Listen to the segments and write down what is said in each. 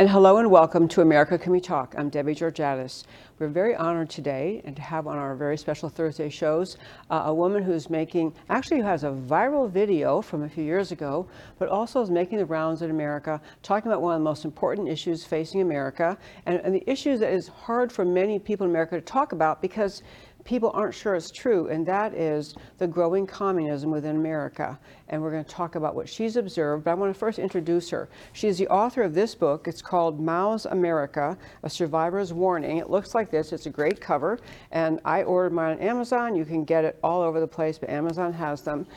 And hello and welcome to America Can We Talk. I'm Debbie Georgatos. We're very honored today and to have on our very special Thursday shows uh, a woman who's making, actually who has a viral video from a few years ago, but also is making the rounds in America, talking about one of the most important issues facing America and, and the issues that is hard for many people in America to talk about because people aren't sure it's true, and that is the growing communism within America. And we're going to talk about what she's observed, but I want to first introduce her. She's the author of this book. It's called Mao's America, A Survivor's Warning. It looks like this. It's a great cover, and I ordered mine on Amazon. You can get it all over the place, but Amazon has them.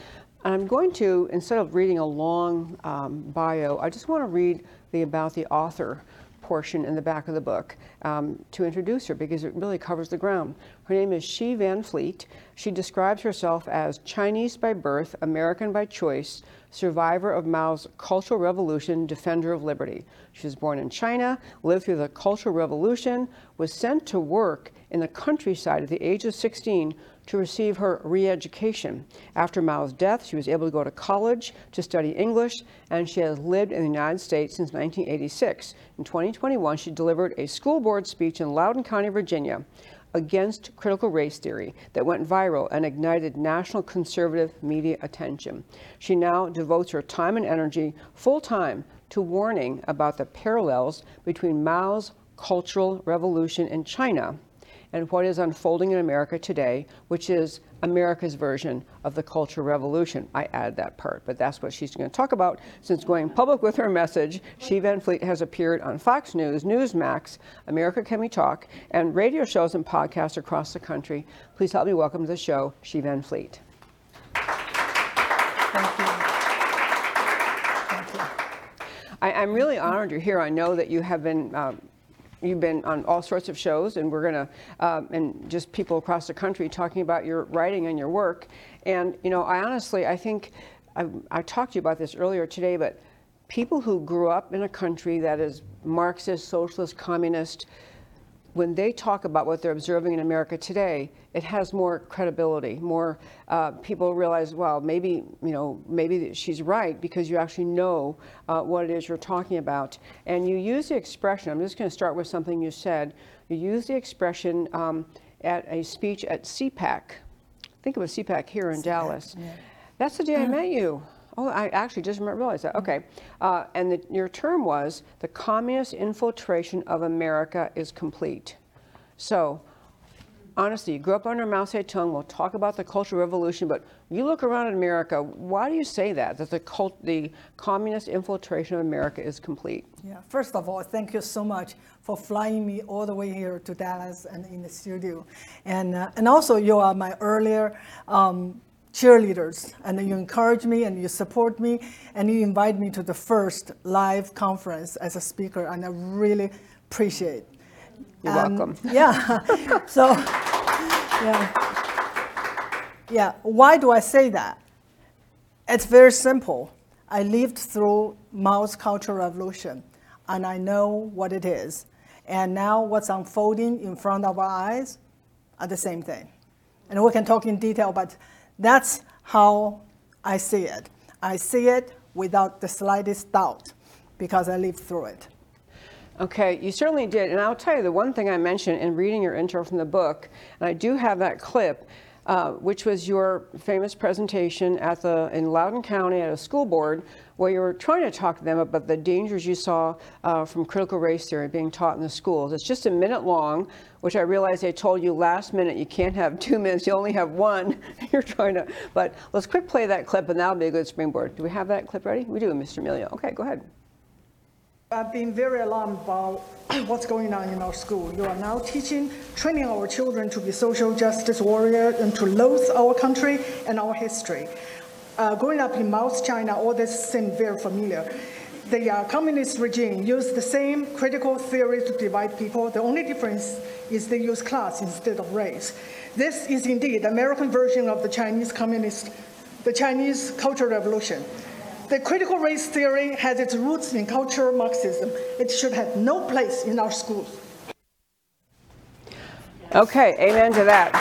And I'm going to, instead of reading a long um, bio, I just want to read the about the author portion in the back of the book um, to introduce her because it really covers the ground. Her name is Xi Van Fleet. She describes herself as Chinese by birth, American by choice, survivor of Mao's Cultural Revolution, defender of liberty. She was born in China, lived through the Cultural Revolution, was sent to work in the countryside at the age of 16 to receive her re-education. After Mao's death, she was able to go to college to study English, and she has lived in the United States since 1986. In 2021, she delivered a school board speech in Loudoun County, Virginia, against critical race theory that went viral and ignited national conservative media attention. She now devotes her time and energy full time to warning about the parallels between Mao's cultural revolution in China and what is unfolding in America today, which is America's version of the Culture Revolution. I added that part, but that's what she's going to talk about. Since going public with her message, Xi Van Fleet has appeared on Fox News, Newsmax, America Can We Talk, and radio shows and podcasts across the country. Please help me welcome to the show, Xi Van Fleet. Thank you. Thank you. I, I'm really honored you're here. I know that you have been. Um, You've been on all sorts of shows, and we're going to, um, and just people across the country talking about your writing and your work. And, you know, I honestly, I think, I, I talked to you about this earlier today, but people who grew up in a country that is Marxist, socialist, communist, when they talk about what they're observing in America today, it has more credibility. More uh, people realize, well, maybe you know, maybe she's right because you actually know uh, what it is you're talking about, and you use the expression. I'm just going to start with something you said. You use the expression um, at a speech at CPAC. Think of a CPAC here in Dallas. That's the day I met you. Oh, I actually just realized that. Okay. Uh, and the, your term was the communist infiltration of America is complete. So, honestly, you grew up under Mao Zedong. We'll talk about the Cultural Revolution, but you look around at America. Why do you say that? That the cult, the communist infiltration of America is complete? Yeah. First of all, thank you so much for flying me all the way here to Dallas and in the studio, and uh, and also you are my earlier. Um, cheerleaders and you encourage me and you support me and you invite me to the first live conference as a speaker and i really appreciate. You're Um, welcome. yeah so yeah. Yeah why do i say that? It's very simple. I lived through mao's cultural revolution and i know what it is. And now what's unfolding in front of our eyes are the same thing. And we can talk in detail but that's how i see it i see it without the slightest doubt because i lived through it Okay, you certainly did. And I'll tell you the one thing I mentioned in reading your intro from the book, and I do have that clip. Uh, which was your famous presentation at the in Loudoun County at a school board, where you were trying to talk to them about the dangers you saw uh, from critical race theory being taught in the schools. It's just a minute long, which I realize they told you last minute you can't have two minutes, you only have one. You're trying to, but let's quick play that clip, and that'll be a good springboard. Do we have that clip ready? We do, Mr. Emilio. Okay, go ahead. I've been very alarmed about what's going on in our school. You are now teaching, training our children to be social justice warriors and to loathe our country and our history. Uh, growing up in Mao's China, all this seemed very familiar. The uh, communist regime used the same critical theory to divide people. The only difference is they use class instead of race. This is indeed the American version of the Chinese communist, the Chinese Cultural Revolution. The critical race theory has its roots in cultural Marxism. It should have no place in our schools. Okay, amen to that.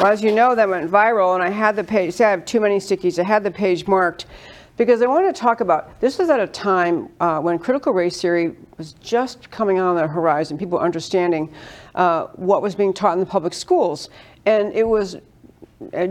Well, as you know, that went viral, and I had the page. See, I have too many stickies. I had the page marked because I want to talk about this was at a time uh, when critical race theory was just coming on the horizon, people understanding uh, what was being taught in the public schools. And it was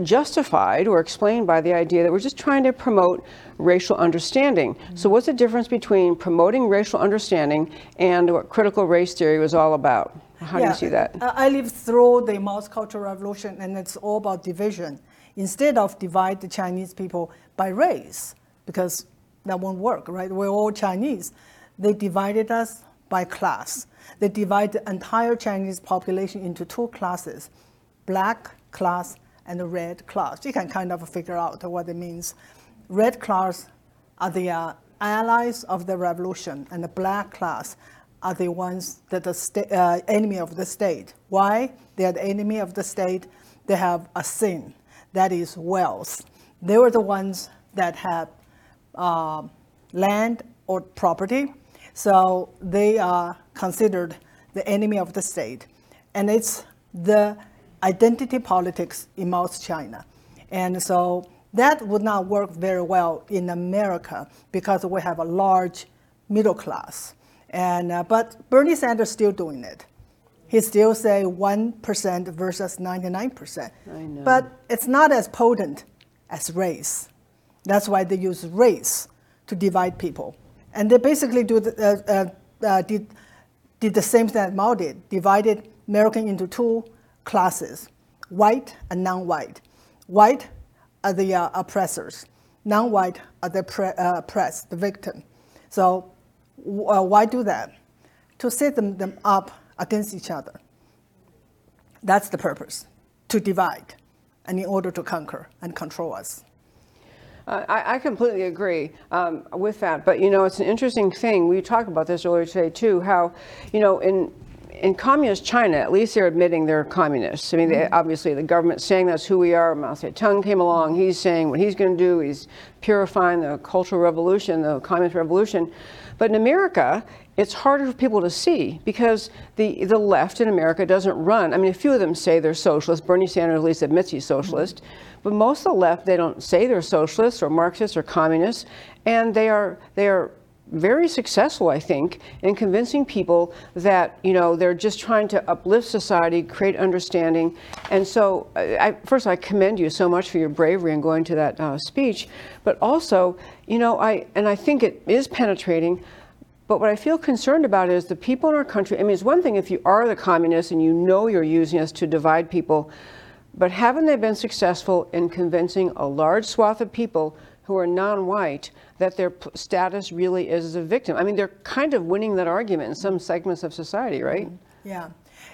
justified or explained by the idea that we're just trying to promote racial understanding. Mm-hmm. So, what's the difference between promoting racial understanding and what critical race theory was all about? How yeah, do you see that? I lived through the Mao's Cultural Revolution, and it's all about division. Instead of divide the Chinese people by race, because that won't work, right? We're all Chinese. They divided us by class. They divide the entire Chinese population into two classes black class and the red class. You can kind of figure out what it means. Red class are the uh, allies of the revolution, and the black class are the ones that are sta- uh, enemy of the state. Why? They are the enemy of the state. They have a sin, that is wealth. They were the ones that had uh, land or property, so they are considered the enemy of the state. And it's the identity politics in Mao's China. And so that would not work very well in America because we have a large middle class. And, uh, but Bernie Sanders still doing it. He still say 1% versus 99%. But it's not as potent as race. That's why they use race to divide people. And they basically do the, uh, uh, uh did, did the same thing that Mao did, divided American into two classes, white and non-white. White are the uh, oppressors. Non-white are the pre- uh, oppressed, the victim. So uh, why do that? To set them, them up against each other. That's the purpose, to divide, and in order to conquer and control us. Uh, I, I, completely agree um, with that. But, you know, it's an interesting thing. We talked about this earlier today, too, how, you know, in in communist China, at least they're admitting they're communists. I mean, they, mm-hmm. obviously the government's saying that's who we are. Mao Zedong came along. He's saying what he's going to do. He's purifying the Cultural Revolution, the Communist Revolution. But in America, it's harder for people to see because the, the left in America doesn't run. I mean, a few of them say they're socialists. Bernie Sanders at least admits he's socialist. Mm-hmm. But most of the left, they don't say they're socialists or Marxists or communists. And they are, they are very successful, I think, in convincing people that you know they're just trying to uplift society, create understanding. And so, I, first, I commend you so much for your bravery in going to that uh, speech. But also, you know, I and I think it is penetrating. But what I feel concerned about is the people in our country. I mean, it's one thing if you are the communists and you know you're using us to divide people, but haven't they been successful in convincing a large swath of people who are non-white that their status really is a victim. I mean, they're kind of winning that argument in some segments of society, right? Mm-hmm. Yeah.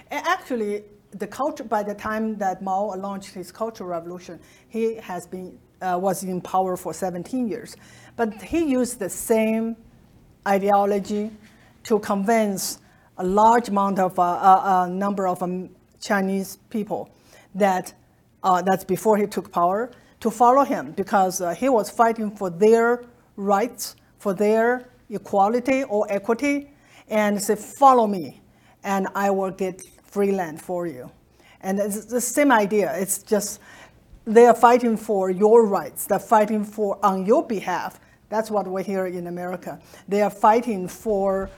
Actually, the culture, by the time that Mao launched his Cultural Revolution, he has been, uh, was in power for 17 years. But he used the same ideology to convince a large amount of, uh, a, a number of um, Chinese people that, uh, that's before he took power, to follow him because uh, he was fighting for their rights, for their equality or equity, and say, follow me, and I will get free land for you. And it's the same idea. It's just they are fighting for your rights. They're fighting for on your behalf. That's what we hear in America. They are fighting for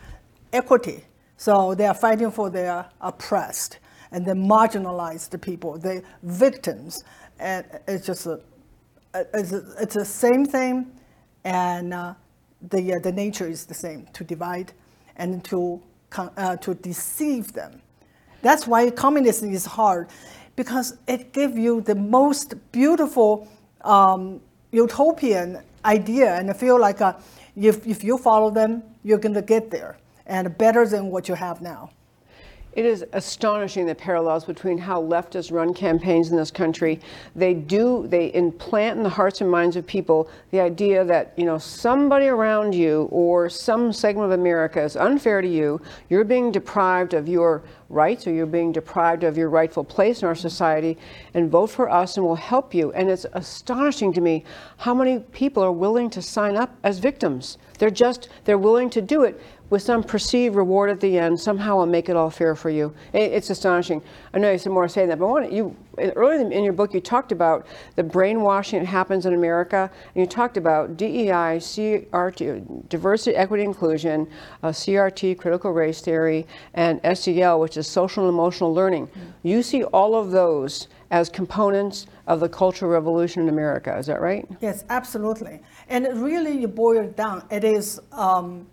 equity. So they are fighting for their oppressed. And the people, the victims. And it's just a, it's, a, it's the same thing, and uh, the, uh, the nature is the same to divide and to, uh, to deceive them. That's why communism is hard, because it gives you the most beautiful um, utopian idea, and I feel like uh, if, if you follow them, you're going to get there, and better than what you have now. It is astonishing the parallels between how leftists run campaigns in this country. They do, they implant in the hearts and minds of people the idea that, you know, somebody around you or some segment of America is unfair to you. You're being deprived of your rights or you're being deprived of your rightful place in our society and vote for us and we'll help you. And it's astonishing to me how many people are willing to sign up as victims. They're just, they're willing to do it with some perceived reward at the end, somehow will make it all fair for you. It's astonishing. I know you said more to say that, but want you earlier in your book you talked about the brainwashing that happens in America, and you talked about DEI, CRT, diversity, equity, inclusion, uh, CRT, critical race theory, and SEL, which is social and emotional learning. Mm-hmm. You see all of those as components of the cultural revolution in America. Is that right? Yes, absolutely. And really, you boil it down, it is. Um,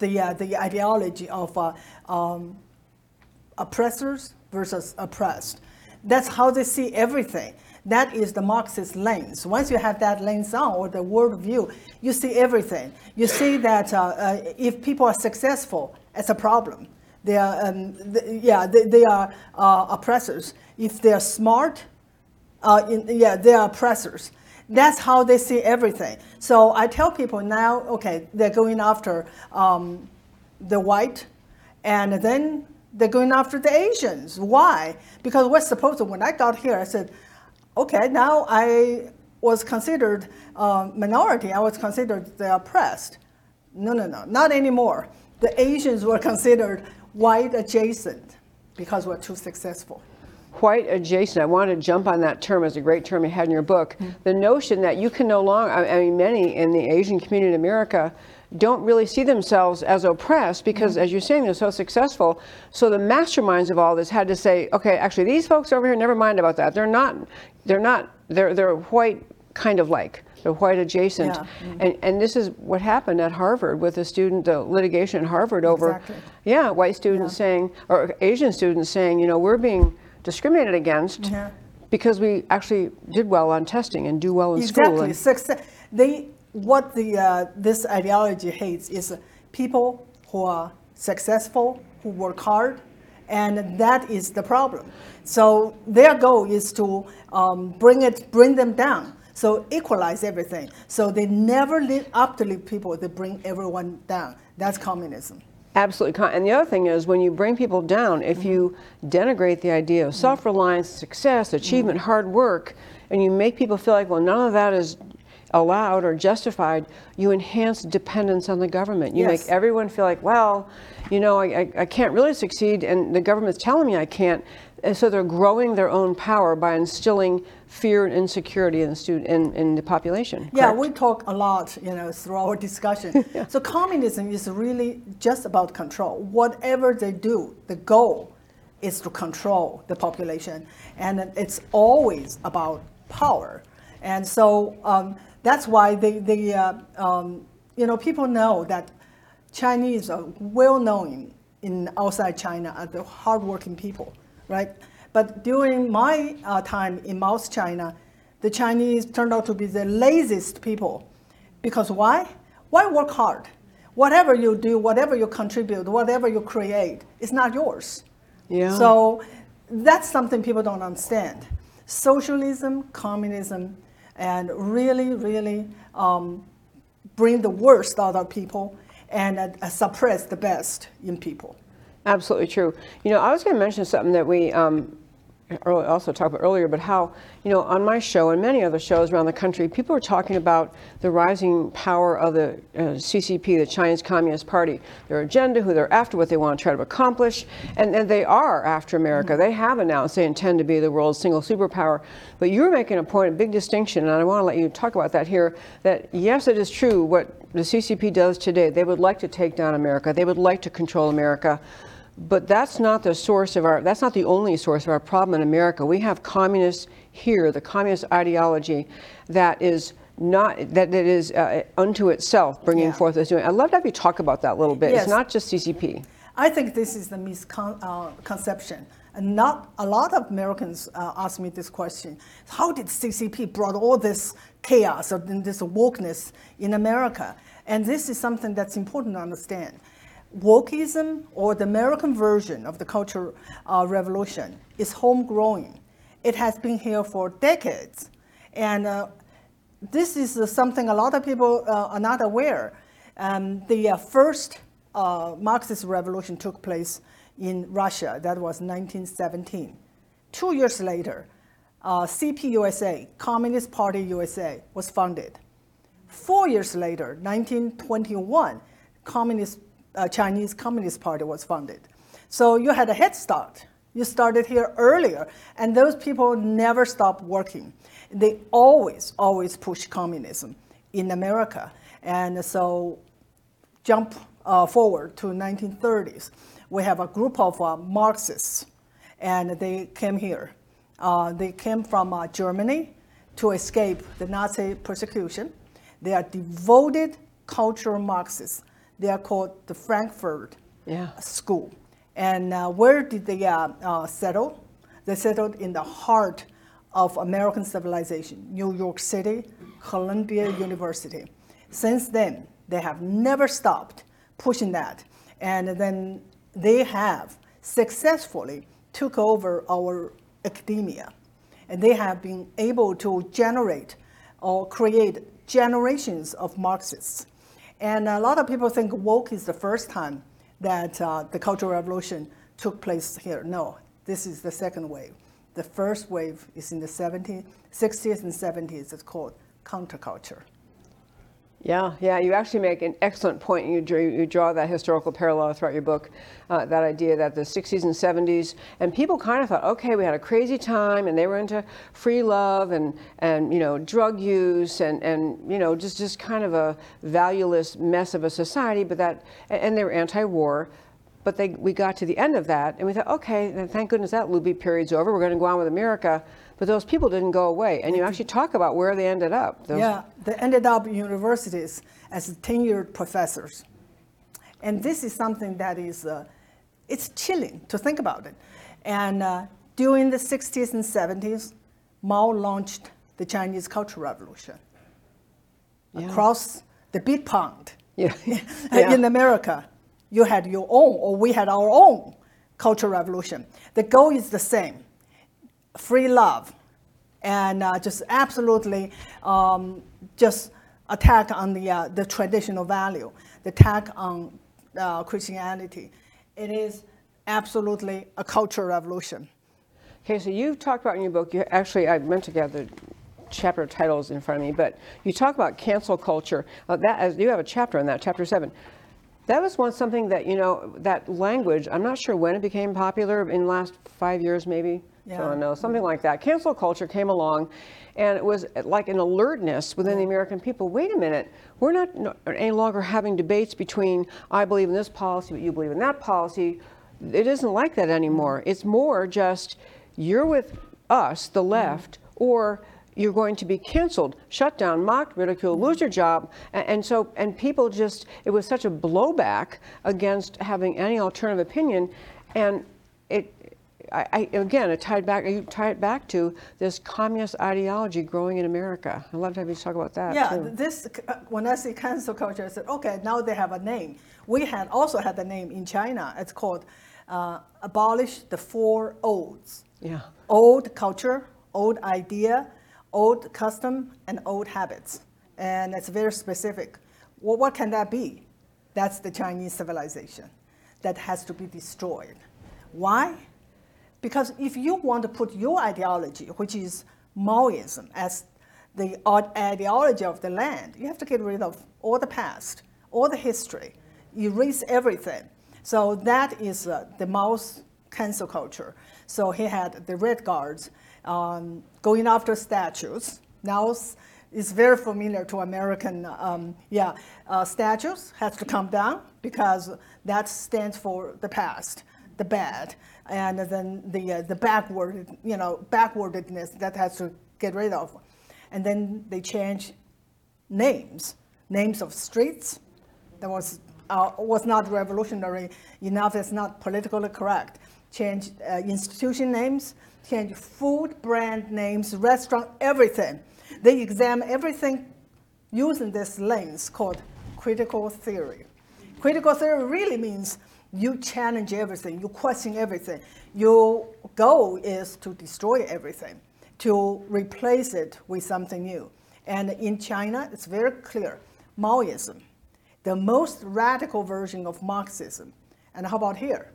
the, uh, the ideology of uh, um, oppressors versus oppressed. That's how they see everything. That is the Marxist lens. Once you have that lens on, or the worldview, you see everything. You see that uh, uh if people are successful, it's a problem. They are, um, th- yeah, they, they are uh, oppressors. If they are smart, uh, in, yeah, they are oppressors. That's how they see everything. So I tell people now, okay, they're going after um, the white, and then they're going after the Asians. Why? Because we're supposed to, when I got here, I said, okay, now I was considered uh, minority, I was considered the oppressed. No, no, no, not anymore. The Asians were considered white adjacent because we're too successful white adjacent. I want to jump on that term as a great term you had in your book. Mm-hmm. The notion that you can no longer, I mean, many in the Asian community in America don't really see themselves as oppressed because, mm-hmm. as you're saying, they're so successful. So the masterminds of all this had to say, okay, actually, these folks over here, never mind about that. They're not, they're not, they're, they're white kind of like. They're white adjacent. Yeah. Mm-hmm. And, and this is what happened at Harvard with a student, the litigation at Harvard over, exactly. yeah, white students yeah. saying, or Asian students saying, you know, we're being, discriminated against yeah. because we actually did well on testing and do well in exactly. school. Exactly. Success. They what the uh, this ideology hates is people who are successful, who work hard, and that is the problem. So their goal is to um, bring it, bring them down. So equalize everything. So they never live up to the people. They bring everyone down. That's communism. Absolutely. And the other thing is when you bring people down, if mm-hmm. you denigrate the idea of self reliance, success, mm-hmm. achievement, hard work, and you make people feel like, well, none of that is allowed or justified, you enhance dependence on the government. You yes. make everyone feel like, well, you know, I, I, I can't really succeed, and the government's telling me I can't. And so they're growing their own power by instilling fear and insecurity in the student in, in the population. Correct? Yeah, we talk a lot, you know, through our discussion. yeah. So communism is really just about control. Whatever they do, the goal is to control the population, and it's always about power. And so um, that's why they, they uh, um, you know, people know that Chinese are well known in outside China as the hardworking people right? But during my uh, time in Mao's China, the Chinese turned out to be the laziest people. Because why? Why work hard? Whatever you do, whatever you contribute, whatever you create, it's not yours. Yeah. So that's something people don't understand. Socialism, communism, and really, really um, bring the worst out of people and uh, suppress the best in people. Absolutely true. You know, I was going to mention something that we um, also talked about earlier, but how, you know, on my show and many other shows around the country, people are talking about the rising power of the uh, CCP, the Chinese Communist Party, their agenda, who they're after, what they want to try to accomplish, and, and they are after America. They have announced they intend to be the world's single superpower. But you're making a point, a big distinction, and I want to let you talk about that here, that yes, it is true what the CCP does today. They would like to take down America. They would like to control America But that's not the source of our, that's not the only source of our problem in America. We have communists here, the communist ideology that is not, that it is uh, unto itself bringing Yeah. forth this. I'd love to have you talk about that a little bit. Yes. It's not just CCP. I think this is the misconception. And not a lot of Americans uh, ask me this question: How did CCP brought all this chaos or this wokeness in America? And this is something that's important to understand. Wokeism, or the American version of the Cultural uh, Revolution, is homegrown. It has been here for decades, and uh, this is uh, something a lot of people uh, are not aware. Um, the uh, first uh, Marxist revolution took place in Russia. That was 1917. Two years later, CPUSA, Communist Party USA, was founded. Four years later, 1921, Communist, uh, Chinese Communist Party was founded. So you had a head start. You started here earlier, and those people never stopped working. They always, always push communism in America. And so jump uh, forward to 1930s. We have a group of uh, Marxists, and they came here. Uh, they came from uh, Germany to escape the Nazi persecution. They are devoted cultural Marxists. They are called the Frankfurt Yeah. School. And uh, where did they uh, uh, settle? They settled in the heart of American civilization, New York City, Columbia University. Since then, they have never stopped pushing that. And then they have successfully took over our academia. And they have been able to generate or create generations of Marxists. And a lot of people think woke is the first time that uh, the Cultural Revolution took place here. No, this is the second wave. The first wave is in the 70s, 60s and 70s. It's called counterculture. Yeah, yeah, you actually make an excellent point. You draw, you draw that historical parallel throughout your book, uh, that idea that the 60s and 70s, and people kind of thought, okay, we had a crazy time, and they were into free love and, and you know, drug use and, and you know, just, just kind of a valueless mess of a society, but that, and they were anti-war. But they, we got to the end of that, and we thought, okay, then thank goodness that Luby period's over. We're going to go on with America. But those people didn't go away, and you actually talk about where they ended up. Those- Yeah, they ended up in universities as tenured professors. And this is something that is, uh, it's chilling to think about it. And uh, during the 60s and 70s, Mao launched the Chinese Cultural Revolution across the big pond. Yeah. Yeah. in America, you had your own, or we had our own cultural revolution. The goal is the same free love and uh, just absolutely um, just attack on the, uh, the traditional value, the attack on uh, Christianity. It is absolutely a cultural revolution. Okay, so you talked about in your book, you actually, I meant to get the chapter titles in front of me, but you talk about cancel culture. Uh, that as you have a chapter on that, chapter seven. That was one something that you know that language. I'm not sure when it became popular in the last five years, maybe. I Yeah. don't know, something like that. Cancel culture came along, and it was like an alertness within the American people. Wait a minute, we're not no, any longer having debates between I believe in this policy, but you believe in that policy. It isn't like that anymore. Mm-hmm. It's more just you're with us, the mm-hmm. left, or you're going to be canceled, shut down, mocked, ridiculed, lose mm-hmm. your job. And, and so, and people just, it was such a blowback against having any alternative opinion. And it, I, I, again, it tied back, you tie it back to this communist ideology growing in America. I'd love to have you talk about that. Yeah, too. this when I see cancel culture, I said, okay, now they have a name. We had also had a name in China. It's called uh, abolish the four olds. Yeah. Old culture, old idea, old custom, and old habits. And it's very specific. Well, what can that be? That's the Chinese civilization that has to be destroyed. Why? Because if you want to put your ideology, which is Maoism, as the ideology of the land, you have to get rid of all the past, all the history, erase everything. So that is uh, the Mao's cancel culture. So he had the Red Guards um, going after statues. Now it's very familiar to American, um, yeah, uh, statues has to come down because that stands for the past. The bad, and then the uh, the backward, you know, backwardness that has to get rid of, and then they change names, names of streets. That was uh, was not revolutionary enough. It's not politically correct. Change uh, institution names, change food brand names, restaurant, everything. They examine everything using this lens called critical theory. Critical theory really means you challenge everything, you question everything. Your goal is to destroy everything, to replace it with something new. And in China, it's very clear Maoism, the most radical version of Marxism. And how about here?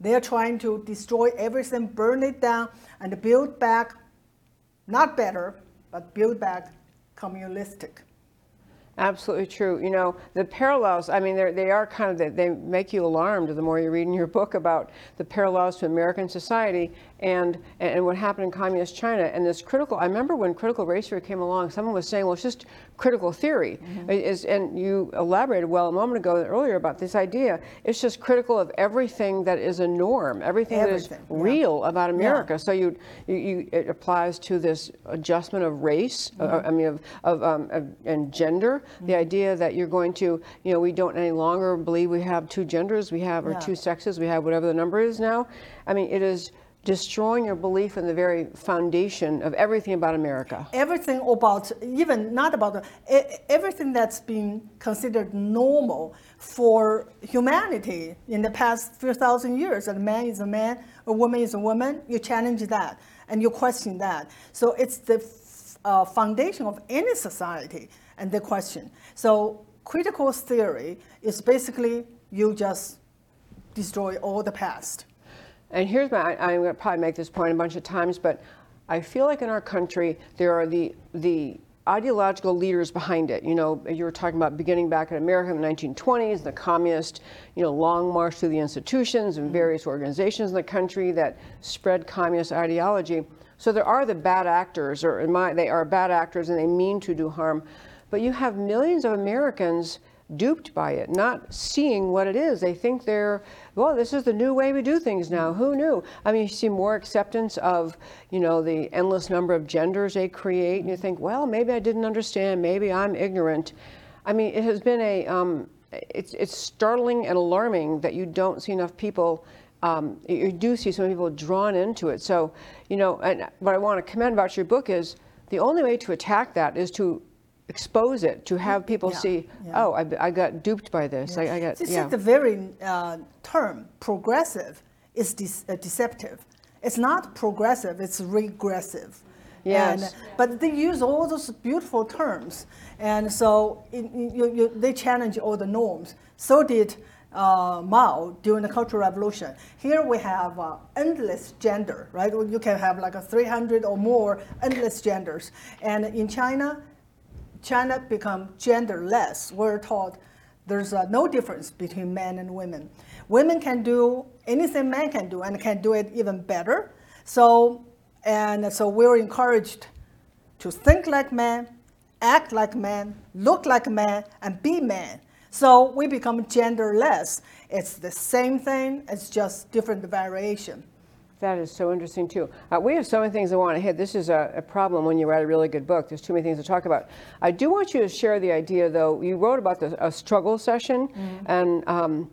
They're trying to destroy everything, burn it down, and build back, not better, but build back communistic. Absolutely true. You know, the parallels, I mean, they're, kind of, they make you alarmed the more you read in your book about the parallels to American society and, and what happened in communist China. And this critical, I remember when critical race theory came along, someone was saying, well, it's just critical theory. Mm-hmm. Is, and you elaborated well a moment ago earlier about this idea. It's just critical of everything that is a norm, everything, everything that is yeah. real about America. Yeah. So you, you, you, it applies to this adjustment of race, mm-hmm. uh, I mean, of, of, um, of and gender. Mm-hmm. The idea that you're going to, you know, we don't any longer believe we have two genders, we have, or yeah. two sexes, we have whatever the number is now. I mean, it is destroying your belief in the very foundation of everything about America. Everything about, even not about, everything that's been considered normal for humanity in the past few thousand years. A man is a man, a woman is a woman. You challenge that and you question that. So it's the uh, foundation of any society and the question. So critical theory is basically you just destroy all the past. And here's my, I'm going to probably make this point a bunch of times, but I feel like in our country, there are the, the ideological leaders behind it. You know, you were talking about beginning back in America in the 1920s, the communist, you know, long march through the institutions and mm-hmm. various organizations in the country that spread communist ideology. So there are the bad actors, or in my, they are bad actors and they mean to do harm. But you have millions of Americans duped by it, not seeing what it is. They think they're, well, this is the new way we do things now. Who knew? I mean, you see more acceptance of, you know, the endless number of genders they create, and you think, well, maybe I didn't understand, maybe I'm ignorant. I mean, it has been a, um, it's, it's startling and alarming that you don't see enough people um, you do see some people drawn into it. So, you know, and what I want to commend about your book is the only way to attack that is to expose it to have people yeah, see, yeah. oh, I, I, got duped by this. Yeah. I, I, got, this yeah. the very uh, term, progressive, is de- uh, deceptive. It's not progressive, it's regressive. Yes. And, but they use all those beautiful terms. And so it, you, you, they challenge all the norms. So did uh, Mao during the Cultural Revolution. Here we have uh, endless gender, right? You can have like a 300 or more endless genders. And in China, China become genderless. We're taught there's uh, no difference between men and women. Women can do anything men can do and can do it even better. So, and so we're encouraged to think like men, act like men, look like men, and be men. So we become genderless. It's the same thing, it's just different variation. That is so interesting too. Uh, we have so many things I want to hit. This is a, a, problem when you write a really good book. There's too many things to talk about. I do want you to share the idea, though. You wrote about the, a struggle session mm-hmm. and um,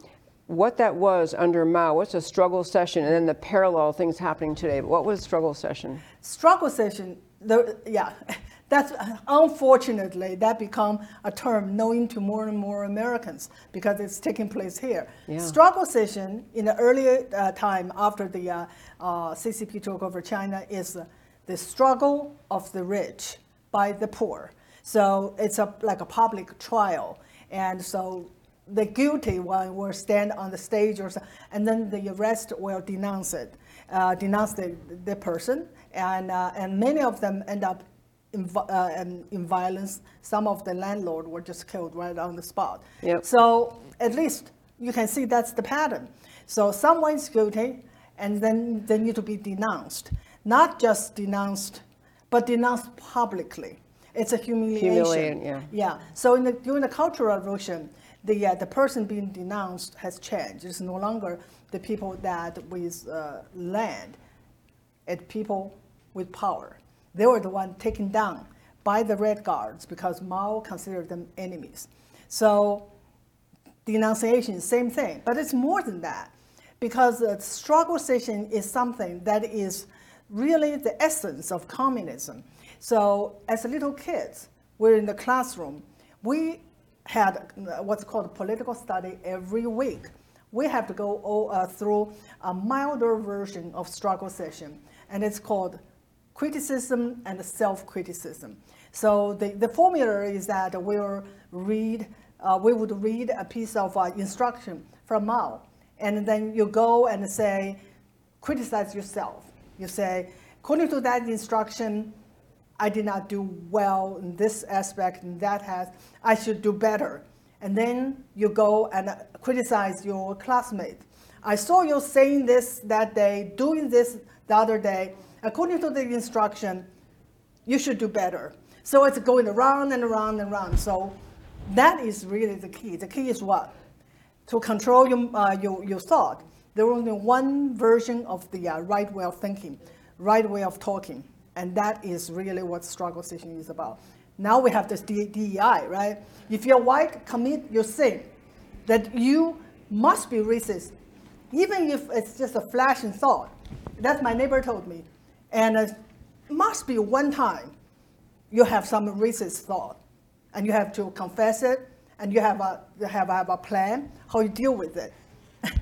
what that was under Mao. What's a struggle session, and then the parallel things happening today. But what was struggle session? Struggle session. The, yeah. That's unfortunately that become a term known to more and more Americans because it's taking place here. Yeah. Struggle session in the earlier uh, time after the uh, uh, CCP took over China is the struggle of the rich by the poor. So it's a, like a public trial, and so the guilty one will stand on the stage or so, and then the rest will denounce it, uh, denounce the, the person, and uh, and many of them end up in, uh, in violence. Some of the landlord were just killed right on the spot. Yep. So at least you can see that's the pattern. So someone is guilty, and then they need to be denounced. Not just denounced, but denounced publicly. It's a humiliation. Humiliating, yeah. Yeah. So the, during the Cultural Revolution, the, uh, the person being denounced has changed. It's no longer the people that with uh, land, it's people with power. They were the one taken down by the Red Guards because Mao considered them enemies. So denunciation, same thing. But it's more than that because the struggle session is something that is really the essence of communism. So as little kids, we're in the classroom. We had uh, what's called political study every week. We have to go o- uh, through a milder version of struggle session, and it's called criticism and self-criticism. So the, the formula is that we'll read, uh, we would read a piece of uh, instruction from Mao, and then you go and say, criticize yourself. You say, according to that instruction, I did not do well in this aspect and that has, I should do better. And then you go and criticize your classmate. I saw you saying this that day, doing this the other day. According to the instruction, you should do better. So it's going around and around and around. So that is really the key. The key is what? To control your, uh, your, your thought. There is only one version of the uh, right way of thinking, right way of talking. And that is really what struggle session is about. Now we have this DEI, right? If you're white, commit your sin. That you must be racist, even if it's just a flashing thought. That's my neighbor told me. And it must be one time you have some racist thought, and you have to confess it, and you have a, you have, have a plan how you deal with it.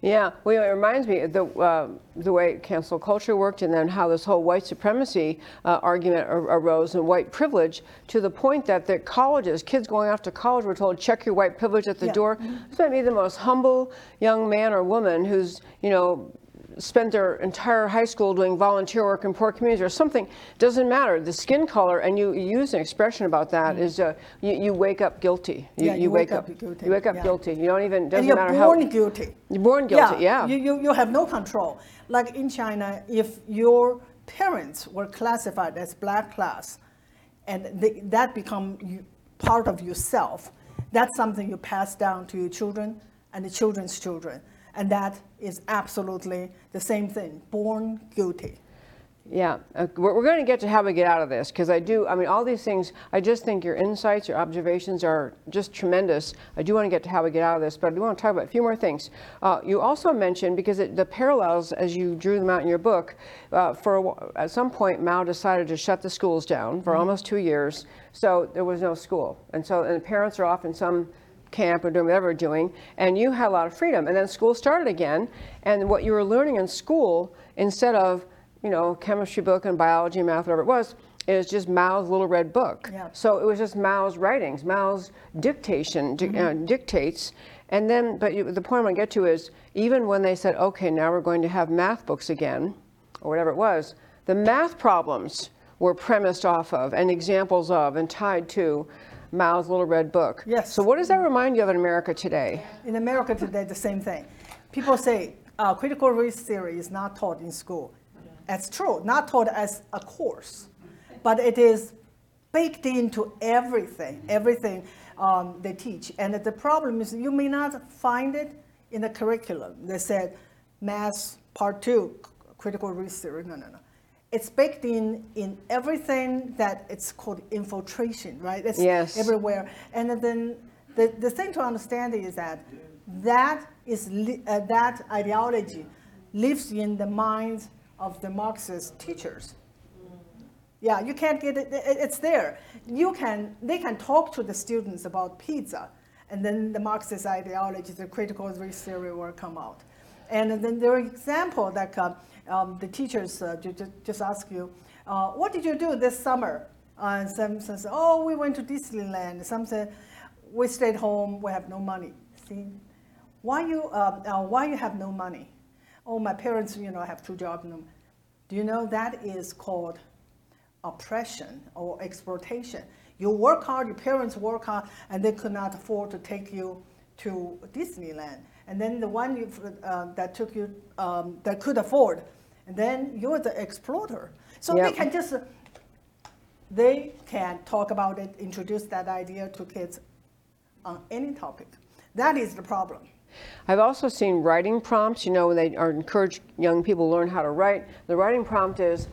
Yeah, well, it reminds me of the uh, the way cancel culture worked, and then how this whole white supremacy uh, argument ar- arose and white privilege to the point that the colleges, kids going off to college, were told check your white privilege at the Yeah. door. This might be the most humble young man or woman who's you know spent their entire high school doing volunteer work in poor communities or something. Doesn't matter the skin color, and you, you use an expression about that is uh, you, you wake up guilty. Yeah, you wake up guilty, You wake up yeah. guilty. You don't even doesn't and you're matter born how. guilty. You're born guilty, yeah. You, you, you have no control. Like in China, if your parents were classified as black class, and they, that become part of yourself, that's something you pass down to your children and the children's children. And that is absolutely the same thing, born guilty. Yeah, uh, we're, we're going to get to how we get out of this because I do. I mean, all these things. I just think your insights, your observations are just tremendous. I do want to get to how we get out of this, but I do want to talk about a few more things. Uh, you also mentioned because it, the parallels, as you drew them out in your book, uh, for a at some point Mao decided to shut the schools down for almost two years, so there was no school, and so and the parents are off in some camp or doing whatever doing, and you had a lot of freedom. And then school started again, and what you were learning in school, instead of, you know, chemistry book and biology and math, whatever it was, is just Mao's little red book. Yeah. So it was just Mao's writings, Mao's dictation, di- uh, dictates. And then, but you, the point I want to get to is even when they said, okay, now we're going to have math books again, or whatever it was, the math problems were premised off of and examples of and tied to Mao's little red book. Yes. So what does that remind you of in America today? In America today, the same thing. People say uh, critical race theory is not taught in school. That's true, not taught as a course, but it is baked into everything, everything um, they teach. And the problem is you may not find it in the curriculum. They said math part two, critical race theory. No, no, no. It's baked in in everything that it's called infiltration, right? It's Yes. everywhere. And then the, the thing to understand is that that is uh, that ideology lives in the minds of the Marxist teachers. Yeah, you can't get it. it- It's there. You can. They can talk to the students about pizza, and then the Marxist ideology, the critical race theory, will come out. And then there are example that uh, um, the teachers uh, ju- ju- just ask you, uh, "What did you do this summer?" Uh, and some says, "Oh, we went to Disneyland." Some said, "We stayed home. We have no money." See, why you um, uh, why you have no money? Oh, my parents, you know, have two jobs. Do you know that is called oppression or exploitation? You work hard, your parents work hard, and they could not afford to take you to Disneyland. And then the one you, uh, that took you, um, that could afford, then you're the exploiter. So they can just, they can talk about it, introduce that idea to kids on any topic. That is the problem. I've also seen writing prompts, you know, when they are encourage young people to learn how to write. The writing prompt is,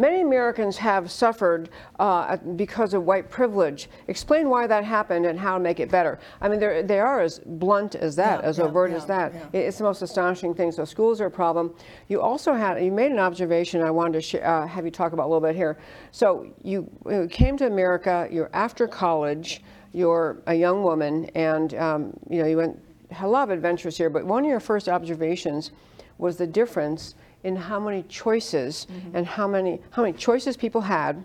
many Americans have suffered uh, because of white privilege. Explain why that happened and how to make it better. I mean, they're, as blunt as that, Yeah, as yeah, overt yeah, as that. It's the most astonishing thing. So schools are a problem. You also had, you made an observation I wanted to sh- uh, have you talk about a little bit here. So you, you came to America, you're after college, you're a young woman, and um, you know, you went, a lot of adventures here, but one of your first observations was the difference in how many choices and how many, how many choices people had,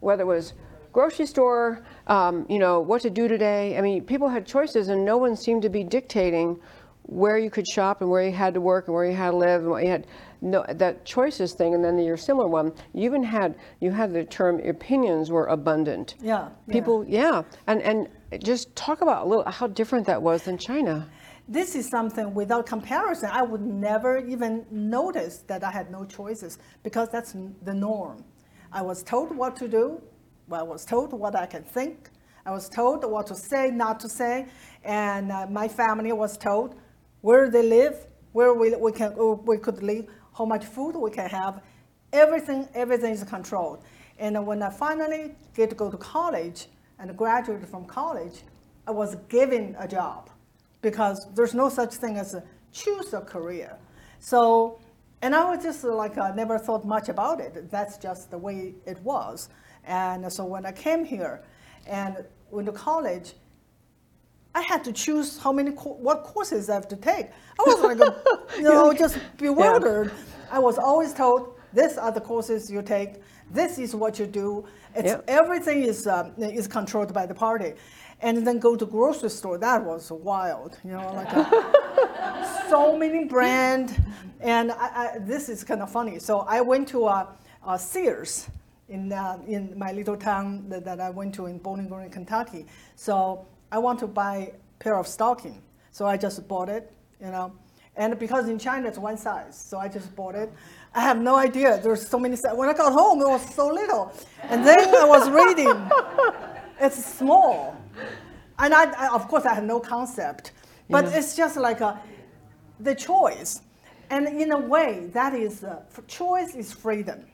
whether it was grocery store, um, you know, what to do today. I mean, people had choices, and no one seemed to be dictating where you could shop and where you had to work and where you had to live and what you had. No, that choices thing, and then your similar one. You even had you had the term opinions were abundant. Yeah, yeah. People, yeah, and and just talk about a little how different that was than China. This is something without comparison, I would never even notice that I had no choices because that's the norm. I was told what to do, I was told what I can think, I was told what to say, not to say, and uh, my family was told where they live, where we, we, can, uh, we could live, how much food we can have. Everything, everything is controlled. And when I finally get to go to college and graduate from college, I was given a job because there's no such thing as a choose a career. So, and I was just like, I never thought much about it. That's just the way it was. And so when I came here and went to college, I had to choose how many, co- what courses I have to take. I was like, you know, just bewildered. I was always told, these are the courses you take. This is what you do. It's, Yep. Everything is, um, is controlled by the party. And then go to grocery store, that was wild, you know, like a, so many brand. And I, I, this is kind of funny. So I went to uh, uh, Sears in, uh, in my little town that, that I went to in Bowling Green, Kentucky. So I want to buy a pair of stocking. So I just bought it, you know. And because in China it's one size, so I just bought it. I have no idea. There's so many. When I got home, it was so little. And then I was reading. It's small. And I, I, of course, I had no concept. But Yeah. it's just like a, the choice. And in a way, that is, uh, choice is freedom.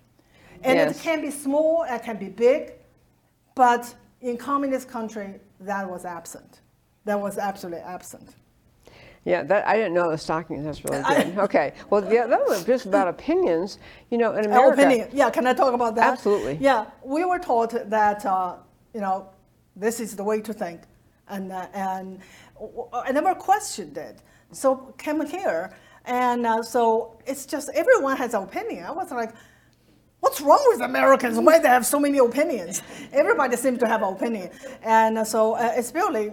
And Yes. it can be small, it can be big, but in communist country, that was absent. That was absolutely absent. Yeah, that I didn't know the stockings. That's really good. okay, well, yeah, that was just about opinions. You know, in America, opinion. Yeah, can I talk about that? Absolutely. Yeah, we were taught that uh, you know this is the way to think, and uh, and I never questioned it. So came here, and uh, so it's just everyone has an opinion. I was like. What's wrong with Americans? Why they have so many opinions? Everybody seems to have an opinion, and uh, so uh, especially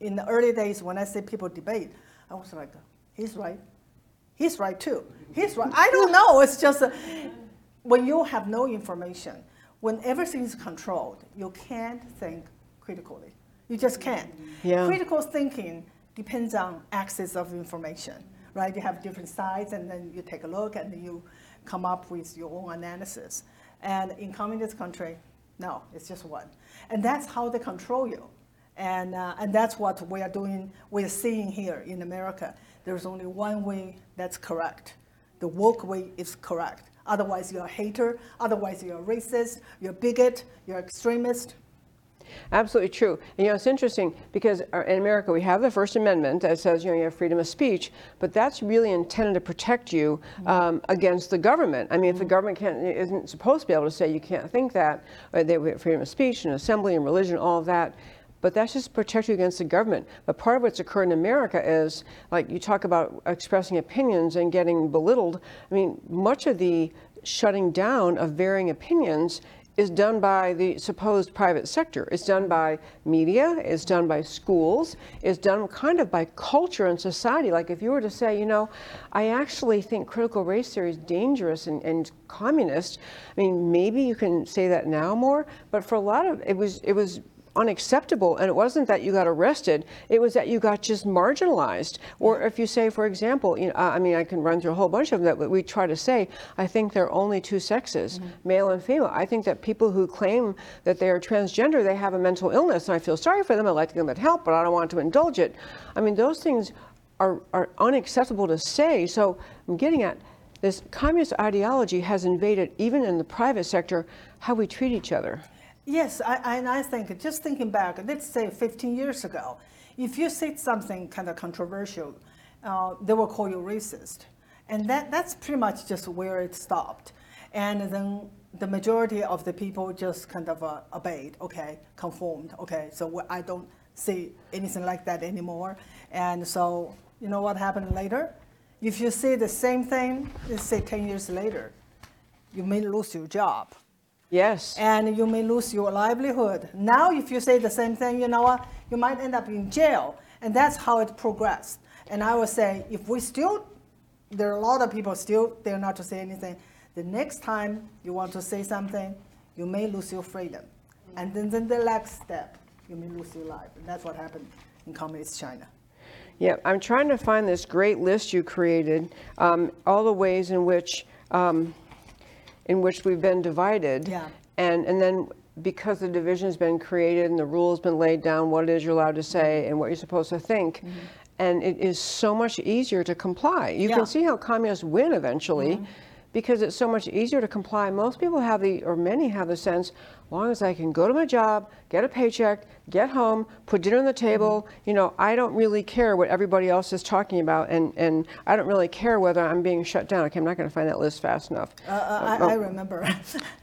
in the early days when I see people debate, I was like, he's right, he's right too. He's right. I don't know. It's just uh, when you have no information, when everything is controlled, you can't think critically. You just can't. Yeah. Critical thinking depends on access of information, right? You have different sides, and then you take a look, and you come up with your own analysis. And in communist country, no, it's just one, and that's how they control you. And, uh, and that's what we are doing, we're seeing here in America. There's only one way that's correct. The woke way is correct. Otherwise, you're a hater. Otherwise, you're a racist. You're a bigot. You're extremist. Absolutely true. And, you know, it's interesting because uh, in America we have the First Amendment that says you know you have freedom of speech, but that's really intended to protect you um, against the government. I mean, if the government can't isn't supposed to be able to say you can't think that, or they we have freedom of speech and assembly and religion, all of that. But that's just protect you against the government. But part of what's occurred in America is, like you talk about expressing opinions and getting belittled. I mean, much of the shutting down of varying opinions is done by the supposed private sector. It's done by media, it's done by schools, it's done kind of by culture and society. Like if you were to say, you know, I actually think critical race theory is dangerous and, and communist, I mean, maybe you can say that now more, but for a lot of it was it was unacceptable. And it wasn't that you got arrested; it was that you got just marginalized. Or if you say, for example, you know, I mean, I can run through a whole bunch of them that we try to say. I think there are only two sexes, mm-hmm. male and female. I think that people who claim that they are transgender, they have a mental illness, and I feel sorry for them. I'd like to give them that help, but I don't want to indulge it. I mean, those things are, are unacceptable to say. So I'm getting at this communist ideology has invaded, even in the private sector, how we treat each other. Yes, I, and I think, just thinking back, let's say 15 years ago, if you said something kind of controversial, uh, they will call you racist. And that, that's pretty much just where it stopped. And then the majority of the people just kind of uh, obeyed, okay, conformed, okay, so I don't say anything like that anymore. And so, you know what happened later? If you say the same thing, let's say 10 years later, you may lose your job Yes. and you may lose your livelihood. Now, if you say the same thing, you know what, you might end up in jail. And that's how it progressed. And I would say, if we still, there are a lot of people still dare not to say anything. The next time you want to say something, you may lose your freedom. And then, then the next step, you may lose your life. And that's what happened in communist China. Yeah, I'm trying to find this great list you created, um, all the ways in which um, in which we've been divided. Yeah. And and then because the division's been created and the rules been laid down, what it is you're allowed to say and what you're supposed to think. Mm-hmm. And it is so much easier to comply. You Yeah. can see how communists win eventually mm-hmm. Because it's so much easier to comply. Most people have the, or many have the sense, as long as I can go to my job, get a paycheck, get home, put dinner on the table, you know, I don't really care what everybody else is talking about, and, and I don't really care whether I'm being shut down. Okay, I'm not going to find that list fast enough. Uh, uh, I, I remember.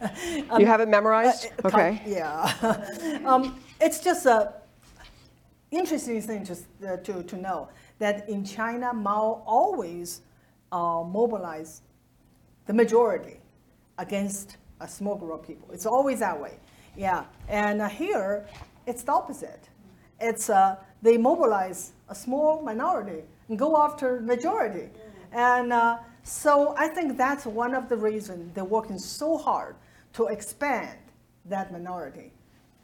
you have it memorized? Uh, com- okay. Yeah. um, it's just a interesting thing to, uh, to, to know that in China, Mao always uh, mobilized the majority against a small group of people. It's always that way. Yeah. And uh, here, it's the opposite. It's uh, they mobilize a small minority and go after majority. And uh, so I think that's one of the reasons they're working so hard to expand that minority,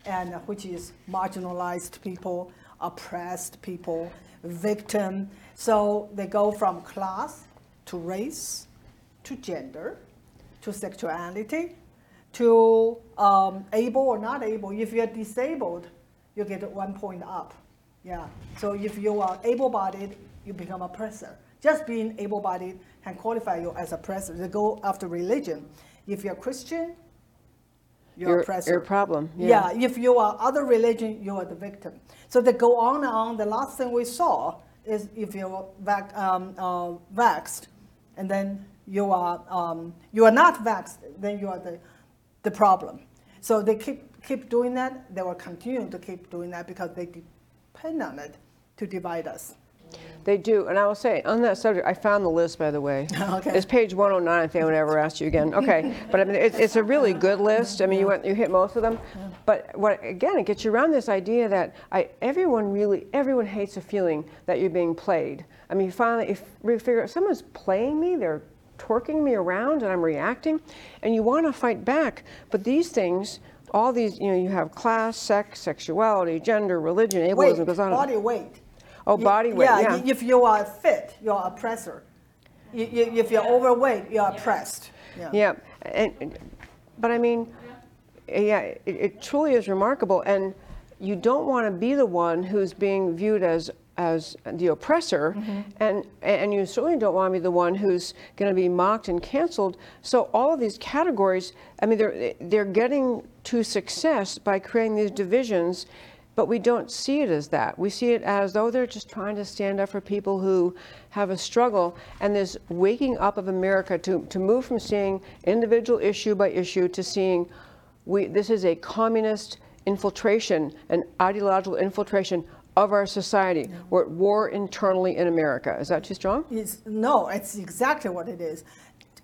and uh, which is marginalized people, oppressed people, victim. So they go from class to race to gender to sexuality to um, able or not able. If you're disabled, you get one point up. Yeah. So if you are able-bodied, you become a oppressor. Just being able-bodied can qualify you as a oppressor. They go after religion. If you're Christian, you're, You're- oppressor. you're a problem, Yeah. yeah. If you are other religion, you are the victim. So they go on and on. The last thing we saw is if you're vac- um, uh, vaxxed, and then you are um, you are not vaxxed, then you are the the problem. So they keep keep doing that. They will continue to keep doing that because they depend on it to divide us. They do, and I will say on that subject, I found the list by the way. Okay. It's page 109. If anyone ever asked you again, okay. But I mean, it, it's a really good list. I mean, you went, you hit most of them. But what again, it gets you around this idea that I, everyone really, everyone hates a feeling that you're being played. I mean, you finally, if we figure out someone's playing me, they're twerking me around, and I'm reacting, and you want to fight back. But these things. All these, you know, you have class, sex, sexuality, gender, religion, ableism Weight, goes on. and- body weight. Oh, Y- body weight, yeah. y- If you are fit, you're oppressor. Y- y- If you're overweight, you're oppressed. Yeah, and, and- but I mean, yeah, it, it truly is remarkable, and you don't want to be the one who's being viewed as as the oppressor, mm-hmm. and and you certainly don't want to be the one who's going to be mocked and canceled. So all of these categories, I mean, they're they're getting to success by creating these divisions. But we don't see it as that. We see it as though they're just trying to stand up for people who have a struggle. And this waking up of America to, to move from seeing individual issue by issue to seeing we, this is a communist infiltration, an ideological infiltration of our society. We're at war internally in America. Is that too strong? It's, no, it's exactly what it is.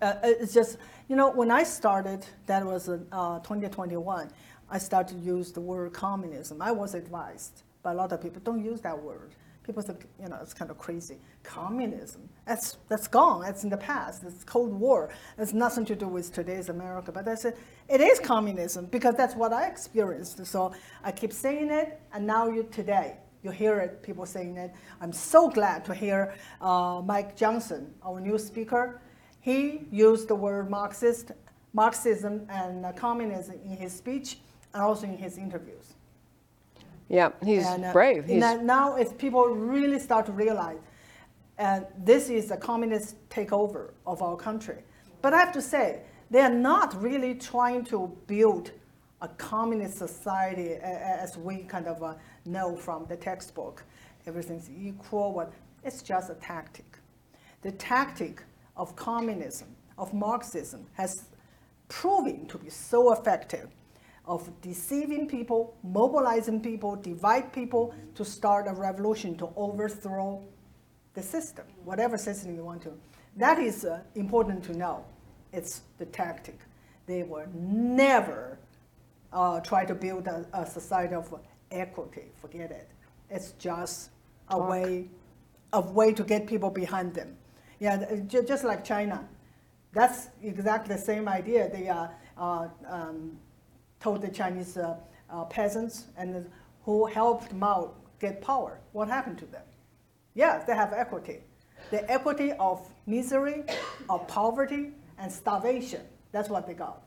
Uh, it's just, you know, when I started, that was uh, 2021, I started to use the word communism. I was advised by a lot of people, don't use that word. People think, you know, it's kind of crazy. Communism, that's, that's gone. That's in the past. It's Cold War. It's nothing to do with today's America. But I said, it is communism because that's what I experienced. So I keep saying it, and now you today, you hear it, people saying it. I'm so glad to hear uh, Mike Johnson, our new speaker. He used the word Marxist, Marxism and uh, communism in his speech and also in his interviews. Yeah, he's And, uh, brave. He's, now, if people really start to realize, and this is a communist takeover of our country. But I have to say, they are not really trying to build a communist society as we kind of uh, know from the textbook. Everything's equal. What it's just a tactic. The tactic of communism, of Marxism, has proven to be so effective of deceiving people, mobilizing people, divide people to start a revolution to overthrow the system, whatever system you want to. That is uh, important to know. It's the tactic. They will never uh, try to build a, a society of equity. Forget it. It's just a Talk. way, a way to get people behind them. Yeah, ju- just like China. That's exactly the same idea. They uh, uh, um, told the Chinese uh, uh, peasants and who helped Mao get power. What happened to them? Yes, they have equity. The equity of misery, of poverty, and starvation. That's what they got.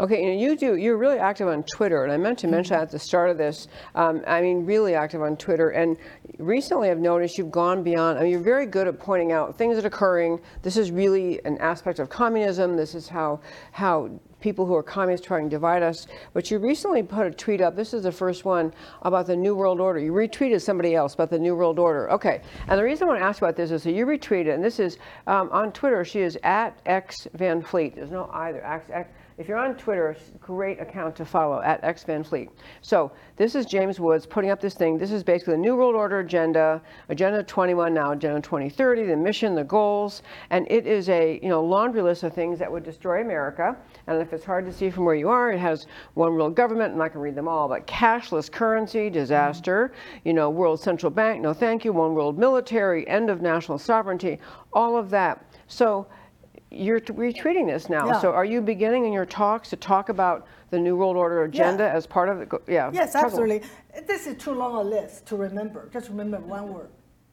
Okay, you, you do. You're really active on Twitter, and I meant to mention that at the start of this. Um, I mean, really active on Twitter. And recently, I've noticed you've gone beyond. I mean, you're very good at pointing out things that are occurring. This is really an aspect of communism. This is how how people who are communists trying to divide us. But you recently put a tweet up. This is the first one about the New World Order. You retweeted somebody else about the New World Order. Okay, and the reason I want to ask you about this is so you retweeted, and this is um, on Twitter. She is at X Van Fleet. There's no either. X, X, if you're on Twitter, it's a great account to follow at X Van Fleet. So this is James Woods putting up this thing. This is basically the New World Order agenda, Agenda 21 now, Agenda 2030, the mission, the goals, and it is a you know laundry list of things that would destroy America. And if it's hard to see from where you are, it has one world government. I'm not going to read them all, but cashless currency, disaster, mm-hmm. you know, world central bank, no thank you, one world military, end of national sovereignty, all of that. So you're retreating this now. Yeah. So are you beginning in your talks to talk about the New World Order agenda Yeah. as part of it? Go- Yeah. Yes, talk about- absolutely. This is too long a list to remember. Just remember one word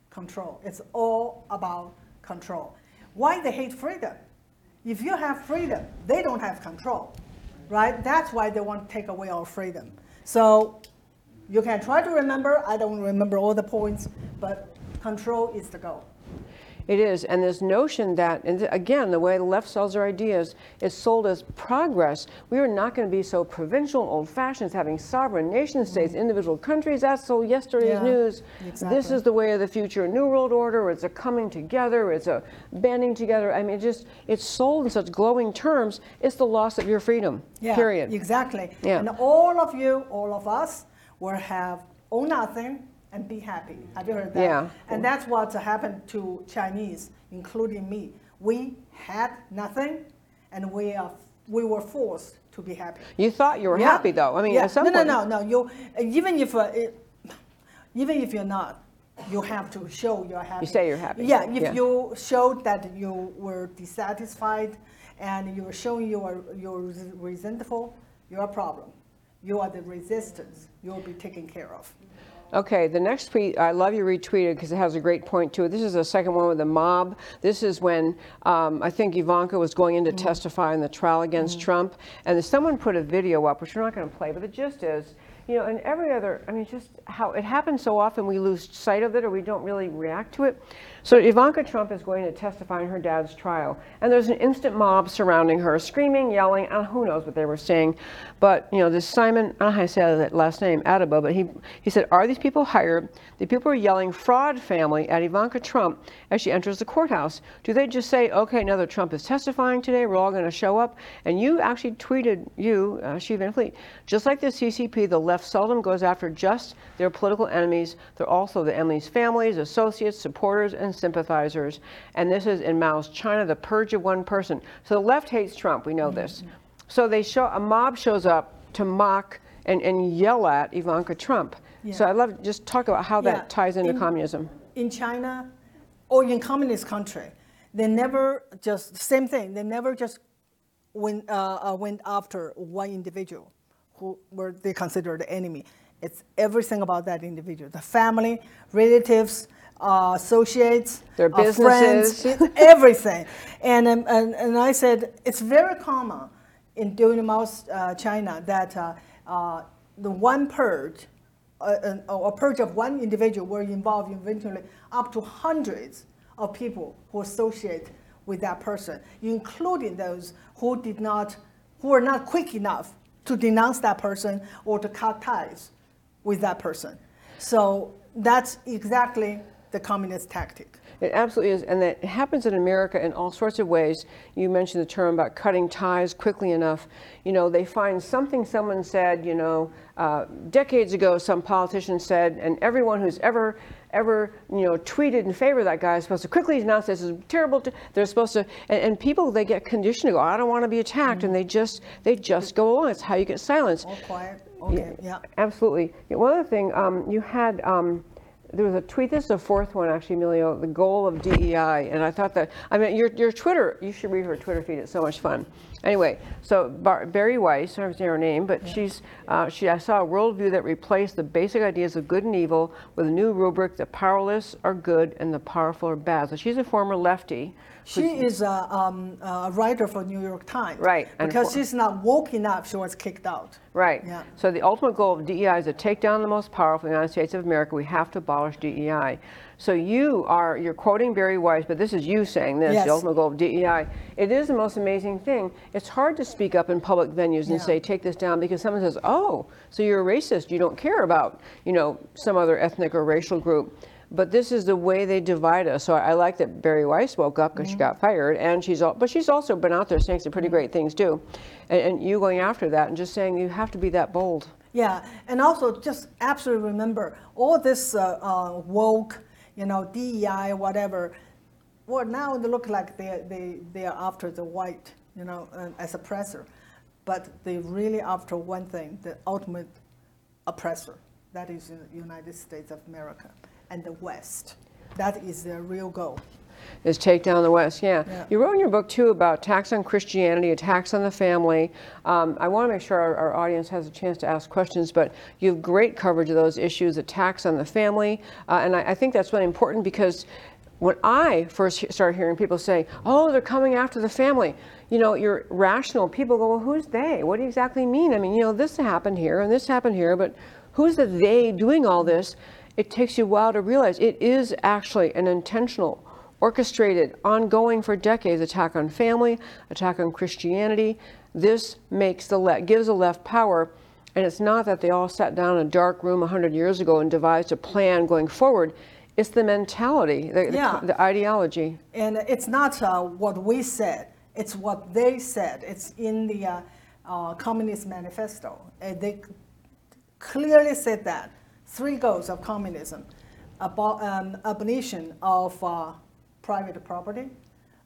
control. It's all about control. Why they hate freedom? If you have freedom, they don't have control, right? That's why they want to take away our freedom. So you can try to remember. I don't remember all the points, but control is the goal. It is, and this notion that, and th- again, the way the left sells their ideas is sold as progress. We are not going to be so provincial, old-fashioned, as having sovereign nation states, individual countries. That's so yesterday's Mm-hmm. Yeah, news. This exactly. is the way of the future, New World Order. It's a coming together. It's a banding together. I mean, it just it's sold in such glowing terms. It's the loss of your freedom. Yeah, Period. Exactly. Yeah. And all of you, all of us, will have own nothing and be happy. Have you heard that? Yeah. And that's what happened to Chinese, including me. We had nothing, and we are we were forced to be happy. You thought you were Yeah. happy, though. I mean, yeah. at some no, point. no, no, no. You even if uh, it, even if you're not, you have to show you're happy. You say you're happy. Yeah. If Yeah. you showed that you were dissatisfied, and you were showing you are you're resentful, you're a problem. You are the resistance. You'll be taken care of. Okay, the next tweet, I love you retweeted because it has a great point to it. This is the second one with the mob. This is when um, I think Ivanka was going in to testify in the trial against Trump. And someone put a video up, which we're not going to play, but the gist is, you know, and every other, I mean, just how it happens so often we lose sight of it or we don't really react to it. So Ivanka Trump is going to testify in her dad's trial. And there's an instant mob surrounding her, screaming, yelling, and who knows what they were saying. But, you know, this Simon, I don't know how I say that last name, Adaba, but he, he said, Are these people hired? The people are yelling fraud family at Ivanka Trump as she enters the courthouse. Do they just say, okay, now that Trump is testifying today, we're all going to show up? And you actually tweeted, you, uh, She Fleet, just like the CCP, the left seldom goes after just their political enemies. They're also the enemies' families, associates, supporters, and sympathizers. And this is in Mao's China, the purge of one person. So the left hates Trump, we know this. So they show a mob shows up to mock and, and yell at Ivanka Trump. So I'd love to just talk about how that Yeah, ties into in- communism. in China or in communist country, they never just same thing. They never just went uh, uh, went after one individual who were they considered the enemy. It's everything about that individual, the family, relatives, uh, associates, Their uh, friends, everything. And, um, and and I said it's very common in during Mao uh, China that uh, uh, the one purge uh, or a purge of one individual were involved eventually up to hundreds of people who associate with that person, including those who did not, who were not quick enough to denounce that person or to cut ties with that person. So that's exactly the communist tactic. It absolutely is, and that happens in America in all sorts of ways. You mentioned the term about cutting ties quickly enough. You know, they find something someone said, you know, uh, decades ago, some politician said, and everyone who's ever, ever, you know, tweeted in favor of that guy is supposed to quickly announce this is terrible. To, they're supposed to, and, and people they get conditioned to go, I don't want to be attacked, and they just, they just go along. It's how you get silenced. All quiet. Okay. Yeah. Absolutely. Yeah, one other thing, um, you had, um, there was a tweet, this is the fourth one actually, Emilio, the goal of DEI. And I thought that, I mean, your, your Twitter, you should read her Twitter feed, it's so much fun. Anyway, so Bar- Bari Weiss, I don't know her name, but she's, uh, she, I saw a worldview that replaced the basic ideas of good and evil with a new rubric, the powerless are good and the powerful are bad. So she's a former lefty. She is a, um, a writer for New York Times. Right, and Because for- she's not woke enough, she was kicked out. Right. Yeah. So the ultimate goal of DEI is to take down the most powerful in the United States of America. We have to abolish DEI. So you are you're quoting Bari Weiss, but this is you saying this. Yes. The ultimate goal of DEI. It is the most amazing thing. It's hard to speak up in public venues and Yeah. say take this down because someone says, "Oh, so you're a racist. You don't care about you know some other ethnic or racial group." But this is the way they divide us. So I like that Bari Weiss woke up because she got fired, and she's all, but she's also been out there saying some pretty great things too, and, and you going after that and just saying you have to be that bold. Yeah, and also just absolutely remember all this uh, uh, woke, you know, DEI, whatever. Well, now they look like they they they are after the white, you know, as oppressor, but they really after one thing: the ultimate oppressor. That is the United States of America and the West. That is their real goal. Is take down the West. Yeah. Yeah. You wrote in your book too about attacks on Christianity, attacks on the family. Um, I want to make sure our, our audience has a chance to ask questions, but you have great coverage of those issues, attacks on the family, uh, and I, I think that's really important because when I first started hearing people say, "Oh, they're coming after the family," you know, you're rational. People go, "Well, who's they? What do you exactly mean?" I mean, you know, this happened here and this happened here, but who's the they doing all this? It takes you a while to realize it is actually an intentional orchestrated, ongoing for decades attack on family, attack on Christianity. This makes the left, gives the left power. And it's not that they all sat down in a dark room 100 years ago and devised a plan going forward. It's the mentality, the, the- Yeah. the ideology. And it's not uh, what we said, it's what they said. It's in the uh, uh, Communist Manifesto. And they clearly said that three goals of communism abo- um, abolition of uh, private property,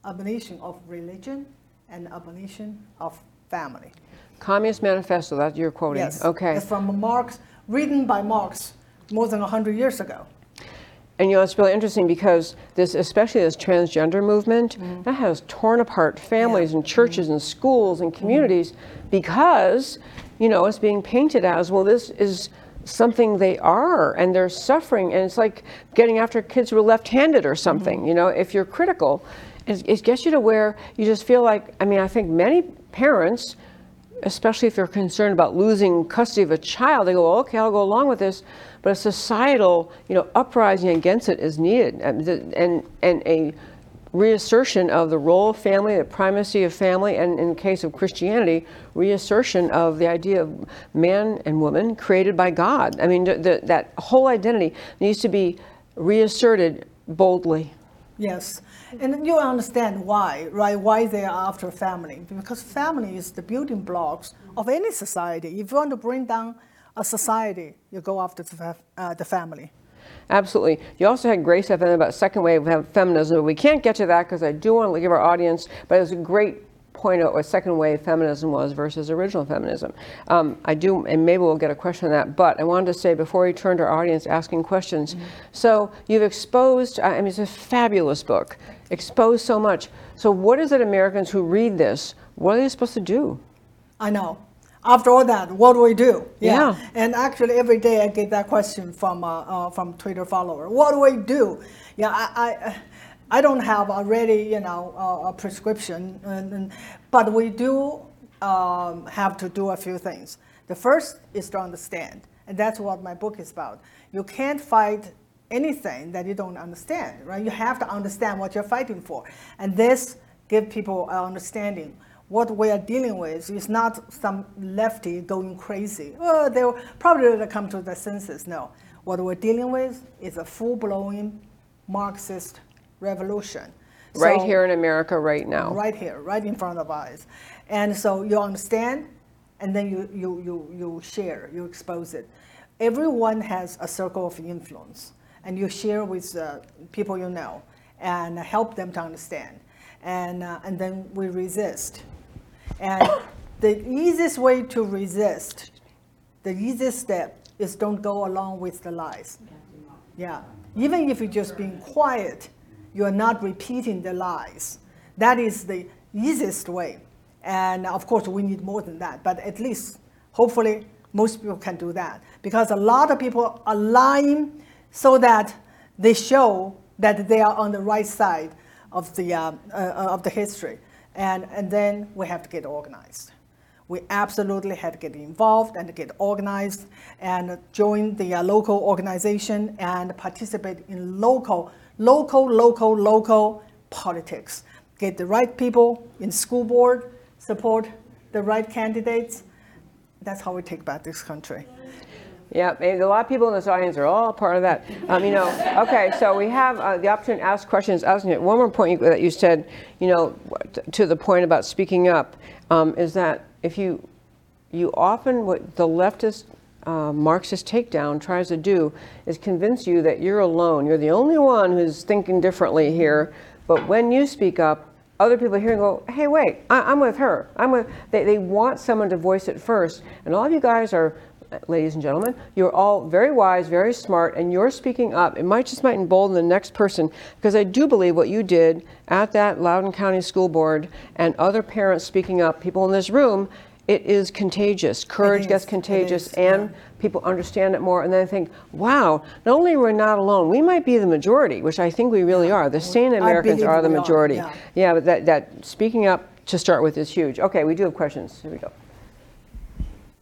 abolition of religion, and abolition of family. Communist Manifesto, that you're quoting. Yes. Okay. It's from Marx, written by Marx more than 100 years ago. And you know, it's really interesting because this, especially this transgender movement, mm-hmm. that has torn apart families and churches mm-hmm. and schools and communities mm-hmm. because, you know, it's being painted as, well, this is something they are and they're suffering. And it's like getting after kids who are left handed or something, mm-hmm. you know, if you're critical, it, it gets you to where you just feel like, I mean, I think many parents, especially if they're concerned about losing custody of a child, they go, okay, I'll go along with this. But a societal, you know, uprising against it is needed, and and, and a reassertion of the role of family, the primacy of family, and in the case of Christianity, reassertion of the idea of man and woman created by God. I mean, the, that whole identity needs to be reasserted boldly. Yes, and you understand why, right? Why they are after family? Because family is the building blocks of any society. If you want to bring down a society, you go after the, uh, the family. Absolutely. You also had Grace FM about second wave fem- feminism. We can't get to that because I do want to give our audience, but it was a great point out what second wave feminism was versus original feminism. Um, I do, and maybe we'll get a question on that. But I wanted to say before we turn to our audience asking questions. So you've exposed. I mean, it's a fabulous book. Exposed so much. So what is it, Americans who read this? What are they supposed to do? I know. After all that, what do we do? Yeah. And actually, every day I get that question from uh, uh, from Twitter follower. What do we do? Yeah, I, I, I don't have already, you know, uh, a prescription, and, and, but we do um, have to do a few things. The first is to understand, and that's what my book is about. You can't fight anything that you don't understand, right? You have to understand what you're fighting for, and this give people an understanding what we are dealing with is not some lefty going crazy. Oh, they'll probably come to the senses. No. What we're dealing with is a full blown Marxist revolution. Right So- here in America, right now. Right here, right in front of us. And so you understand, and then you, you, you, you share, you expose it. Everyone has a circle of influence, and you share with uh, people you know and help them to understand. And, uh, and then we resist. And the easiest way to resist, the easiest step is don't go along with the lies. Yeah. Even if you're just being quiet, you are not repeating the lies. That is the easiest way. And of course, we need more than that, but at least, hopefully, most people can do that. Because a lot of people are lying so that they show that they are on the right side of the, uh, uh, of the history. And, and then we have to get organized we absolutely had to get involved and get organized and join the uh, local organization and participate in local, local, local, local politics. Get the right people in school board, support the right candidates. That's how we take back this country. Yeah, a lot of people in this audience are all part of that. Um, you know, okay, so we have uh, the opportunity to ask questions. Asking. One more point that you said, you know, to the point about speaking up, um, is that if you, you often what the leftist uh, Marxist takedown tries to do is convince you that you're alone. You're the only one who's thinking differently here. But when you speak up, other people here and go, hey, wait, I, I'm with her. I'm with. They, they want someone to voice it first, and all of you guys are ladies and gentlemen, you're all very wise, very smart, and you're speaking up. It might just might embolden the next person because I do believe what you did at that Loudoun County School Board and other parents speaking up, people in this room, it is contagious. Courage is, gets contagious, is, and yeah. people understand it more, and then I think, wow, not only are we not alone, we might be the majority, which I think we really are. The sane Americans are the we are, majority. yeah. yeah, but that, that speaking up to start with is huge. Okay, we do have questions. Here we go.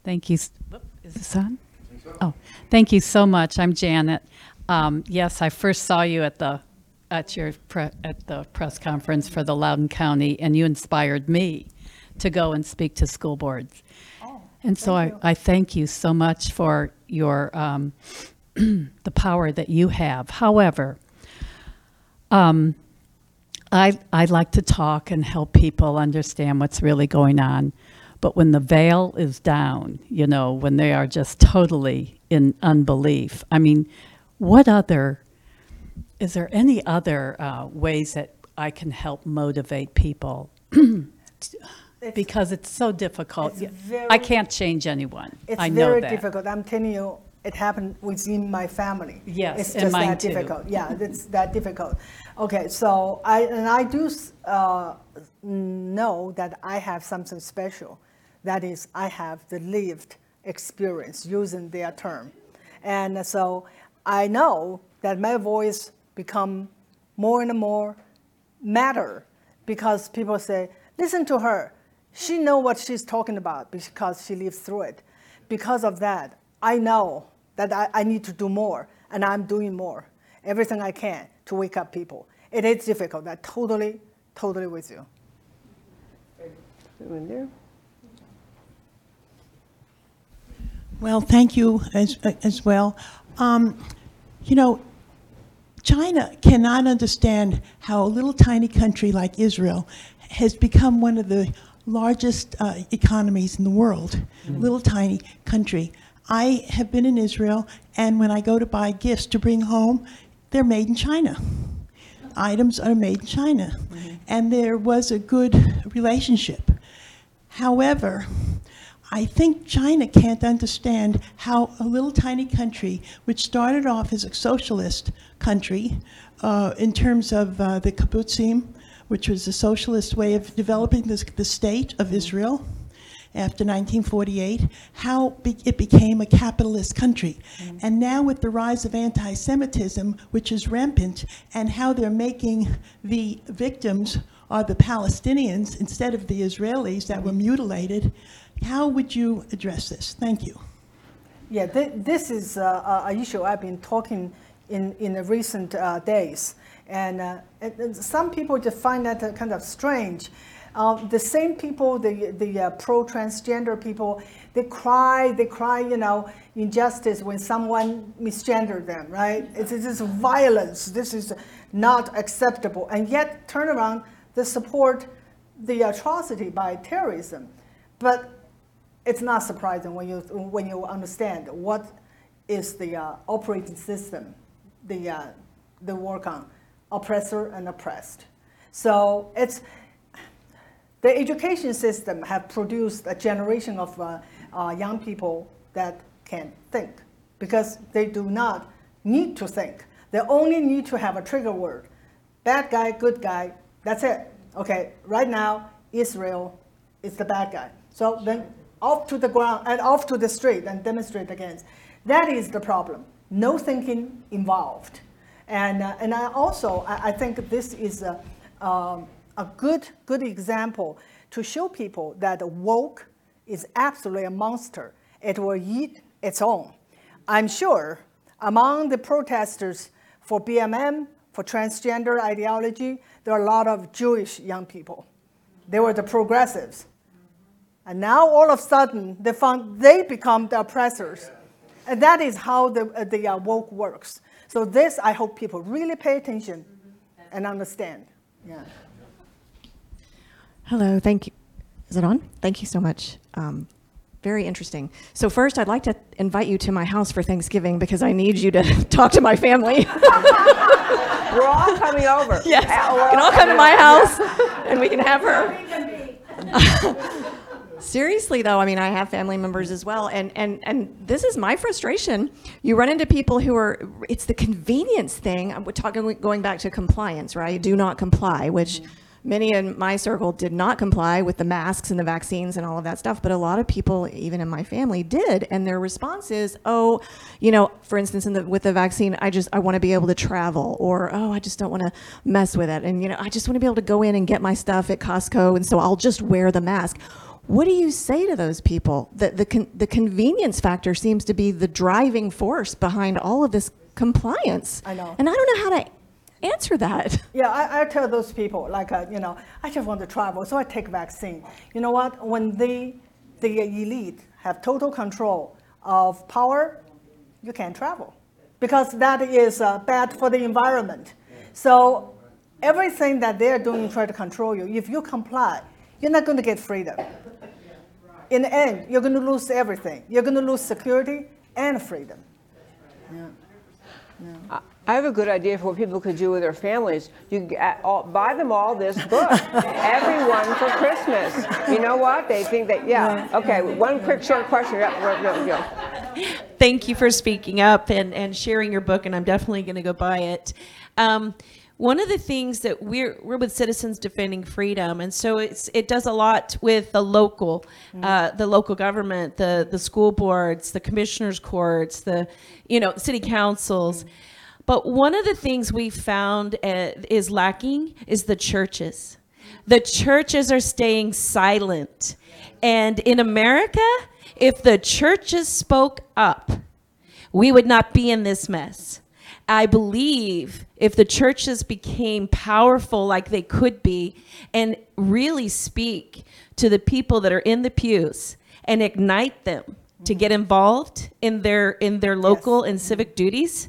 Thank you. Is this on? Oh, thank you so much. I'm Janet. Um, yes, I first saw you at the at your pre, at the press conference for the Loudoun County, and you inspired me to go and speak to school boards. and so I, I thank you so much for your um, the power that you have. However, um, I, I like to talk and help people understand what's really going on. But when the veil is down, you know, when they are just totally in unbelief, I mean, what other, is there any other uh, ways that I can help motivate people? because it's so difficult. it's I can't change anyone. It's I know very that. difficult. I'm telling you, it happened within my family. Yes, it's just that too. difficult. Yeah, it's that difficult. Okay, so I and I do uh, know that I have something special. That is, I have the lived experience using their term, and so I know that my voice become more and more matter because people say, listen to her. She know what she's talking about because she lives through it. Because of that, I know that I, I need to do more, and I'm doing more, everything I can to wake up people. It is difficult. I totally, totally with you. There. Well, thank you as, as well. Um, you know, China cannot understand how a little tiny country like Israel has become one of the largest uh, economies in the world. Little tiny country. I have been in Israel, and when I go to buy gifts to bring home, they're made in China. items are made in China. And there was a good relationship. However, I think China can't understand how a little tiny country, which started off as a socialist country uh, in terms of uh, the kibbutzim, which was a socialist way of developing this, the state of Israel after 1948, how be- it became a capitalist country. And now, with the rise of anti Semitism, which is rampant, and how they're making the victims are the Palestinians instead of the Israelis that were mutilated, how would you address this? Thank you. Yeah, thi- this is uh, a a issue I've been talking in, in the recent uh, days. And, uh, and- some people just find that uh, kind of strange. Uh, the same people, the, the uh, pro transgender people, they cry, they cry, you know, injustice when someone misgendered them, right? It's, it's violence. This is not acceptable. And yet, turn around, they support the atrocity by terrorism. But it's not surprising when you when you understand what is the uh, operating system the uh, they work on oppressor and oppressed. So it's the education system have produced a generation of uh, uh, young people that can think because they do not need to think. They only need to have a trigger word. Bad guy good guy that's it. Okay right now israel is the bad guy. So then off to the ground and off to the street and demonstrate against that is the problem no thinking involved and, uh, and I also, I, I think this is a, um, a good, good example to show people that woke is absolutely a monster. It will eat its own. I'm sure among the protesters for BLM, for transgender ideology, there are a lot of Jewish young people. They were the progressives. And now all of a sudden, they found they become the oppressors. And that is how the, uh, the uh, woke works. So this, I hope people really pay attention and understand. Yeah. Hello, thank you. Is it on? Thank you so much. Um, very interesting. So first, I'd like to invite you to my house for Thanksgiving because I need you to talk to my family. We're all coming over. yes, Yeah, you we're can all all come to my over. house, and we can have her. Seriously though, I mean, I have family members as well, and and and this is my frustration. You run into people who are. It's the convenience thing. I'm talking going back to compliance, right? Do not comply, which. Mm-hmm. Many in my circle did not comply with the masks and the vaccines and all of that stuff, but a lot of people, even in my family, did. And their response is, "Oh, you know, for instance, in the, with the vaccine, I just I want to be able to travel, or oh, I just don't want to mess with it, and you know, I just want to be able to go in and get my stuff at Costco, and so I'll just wear the mask." What do you say to those people? The the con- the convenience factor seems to be the driving force behind all of this compliance. I know. and I don't know how to answer that. Yeah, I, I tell those people, like, uh, you know, I just want to travel, so I take vaccine. You know what? When the, the elite have total control of power, you can't travel because that is uh, bad for the environment. So everything that they're doing to try to control you, if you comply, you're not going to get freedom. In the end, you're going to lose everything. You're going to lose security and freedom. I have a good idea for what people could do with their families. You uh, all, buy them all this book, everyone for Christmas. You know what? They think that, yeah. Okay, one quick short question. Yeah, we're- no, go. thank you for speaking up and, and sharing your book, and I'm definitely going to go buy it. Um, one of the things that we're we're with Citizens Defending Freedom, and so it's it does a lot with the local, uh, the local government, the the school boards, the commissioners' courts, the you know city councils. But one of the things we found uh, is lacking is the churches. The churches are staying silent. And in America, if the churches spoke up, we would not be in this mess. I believe if the churches became powerful like they could be and really speak to the people that are in the pews and ignite them to get involved in their in their local and civic duties,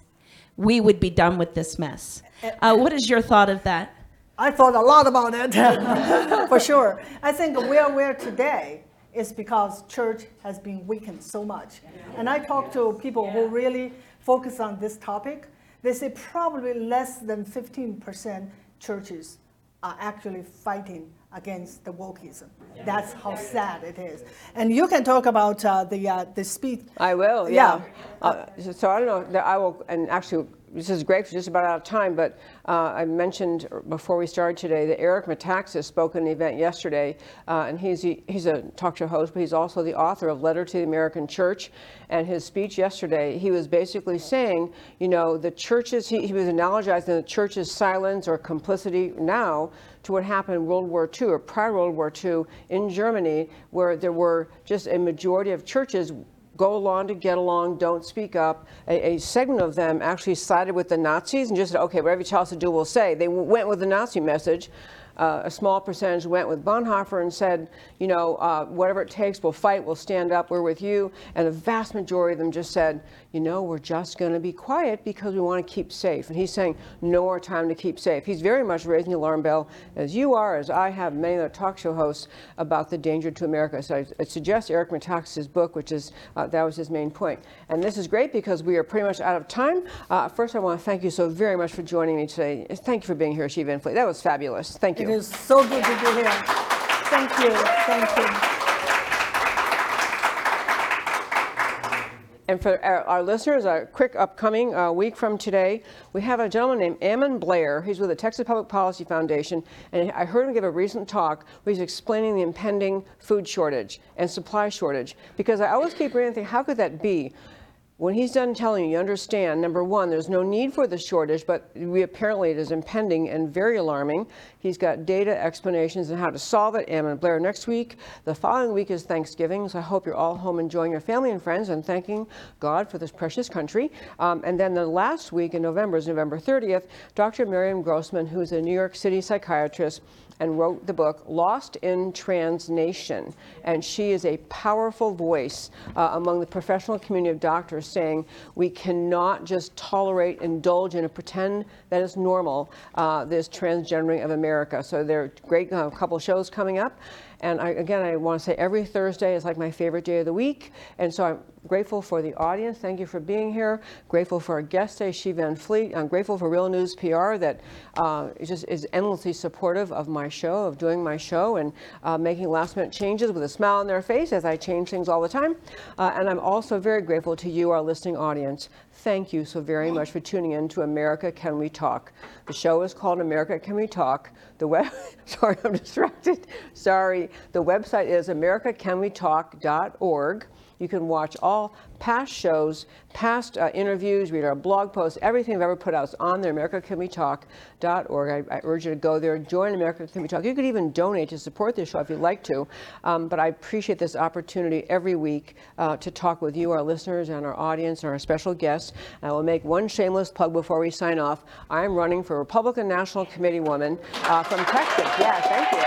we would be done with this mess. Uh, what is your thought of that? I thought a lot about it, for sure. I think where we're today is because church has been weakened so much. And I talk to people who really focus on this topic. They say probably less than 15% churches are actually fighting against the wokeism. That's how sad it is. And you can talk about uh, the uh, the speed. I will, Yeah. yeah. Uh, so, so I don't know, that I will, and actually, this is great, we're just about out of time, but uh, I mentioned before we started today that Eric Metaxas spoke at an event yesterday, uh, and he's, he's a talk show host, but he's also the author of Letter to the American Church. And his speech yesterday, he was basically saying, you know, the churches, he, he was analogizing the church's silence or complicity now to what happened in World War II or prior World War II in Germany, where there were just a majority of churches go along to get along, don't speak up. A, a, segment of them actually sided with the Nazis and just said, okay, whatever you tell us to do, we'll say. They went with the Nazi message. Uh, a small percentage went with Bonhoeffer and said, you know, uh, whatever it takes, we'll fight, we'll stand up, we're with you. And the vast majority of them just said, you know, we're just going to be quiet because we want to keep safe. And he's saying, no more time to keep safe. He's very much raising the alarm bell, as you are, as I have, many other talk show hosts, about the danger to America. So I, I suggest Eric Metaxas' book, which is, uh, that was his main point. And this is great because we are pretty much out of time. Uh, first, I want to thank you so very much for joining me today. Thank you for being here, Xi Van Fleet. That was fabulous. Thank you. It is so good to be here. Thank you. Thank you. And for our, listeners, a quick upcoming uh, week from today, we have a gentleman named Ammon Blair. He's with the Texas Public Policy Foundation, and I heard him give a recent talk where he's explaining the impending food shortage and supply shortage. Because I always keep reading, how could that be? When he's done telling you, you understand, number one, there's no need for the shortage, but we apparently it is impending and very alarming. He's got data, explanations, and how to solve it. Ammon Blair next week. The following week is Thanksgiving, so I hope you're all home enjoying your family and friends and thanking God for this precious country. Um, and then the last week in November is November 30th. Dr. Miriam Grossman, who's a New York City psychiatrist, and wrote the book Lost in Transnation. And she is a powerful voice uh, among the professional community of doctors saying we cannot just tolerate, indulge in, and pretend that is normal, uh, this transgendering of America. So there are great uh, couple shows coming up. And I, again, I want to say every Thursday is like my favorite day of the week. And so I'm grateful for the audience. Thank you for being here. Grateful for our guest today, Xi Van Fleet. I'm grateful for Real News PR that uh, just is endlessly supportive of my show, of doing my show, and uh, making last minute changes with a smile on their face as I change things all the time. Uh, and I'm also very grateful to you, our listening audience. Thank you so very much for tuning in to America Can We Talk. The show is called America Can We Talk. The web, sorry, I'm distracted. Sorry. The website is americacanwetalk.org. You can watch all past shows, past uh, interviews, read our blog posts, everything I've ever put out is on there, americacanwetalk.org. I, I urge you to go there, join America Can We Talk. You could even donate to support this show if you'd like to. Um, but I appreciate this opportunity every week uh, to talk with you, our listeners, and our audience, and our special guests. I will make one shameless plug before we sign off. I am running for Republican National Committee woman uh, from Texas. Yeah, thank you.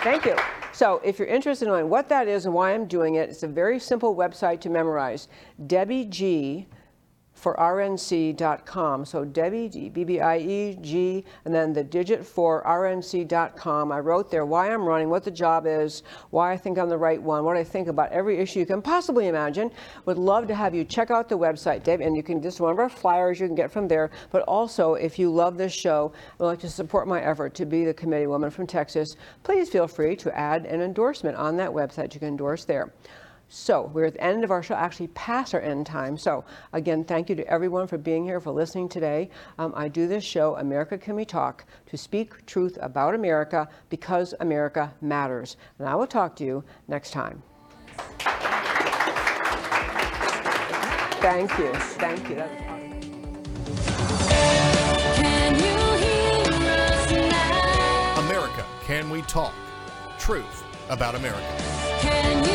thank you. So if you're interested in what that is and why I'm doing it, it's a very simple website to memorize. Debbie G for rnc.com. So Debbie, B-B-I-E-G, and then the digit for rnc.com. I wrote there why I'm running, what the job is, why I think I'm the right one, what I think about every issue you can possibly imagine. Would love to have you check out the website, Debbie, and you can just one of our flyers you can get from there. But also, if you love this show, would like to support my effort to be the committee woman from Texas, please feel free to add an endorsement on that website. You can endorse there. So we're at the end of our show, actually past our end time. So again, thank you to everyone for being here, for listening today. Um, I do this show, America Can We Talk, to speak truth about America because America matters. And I will talk to you next time. Thank you. Thank you. Can you hear us now? America Can We Talk? Truth about America. Can you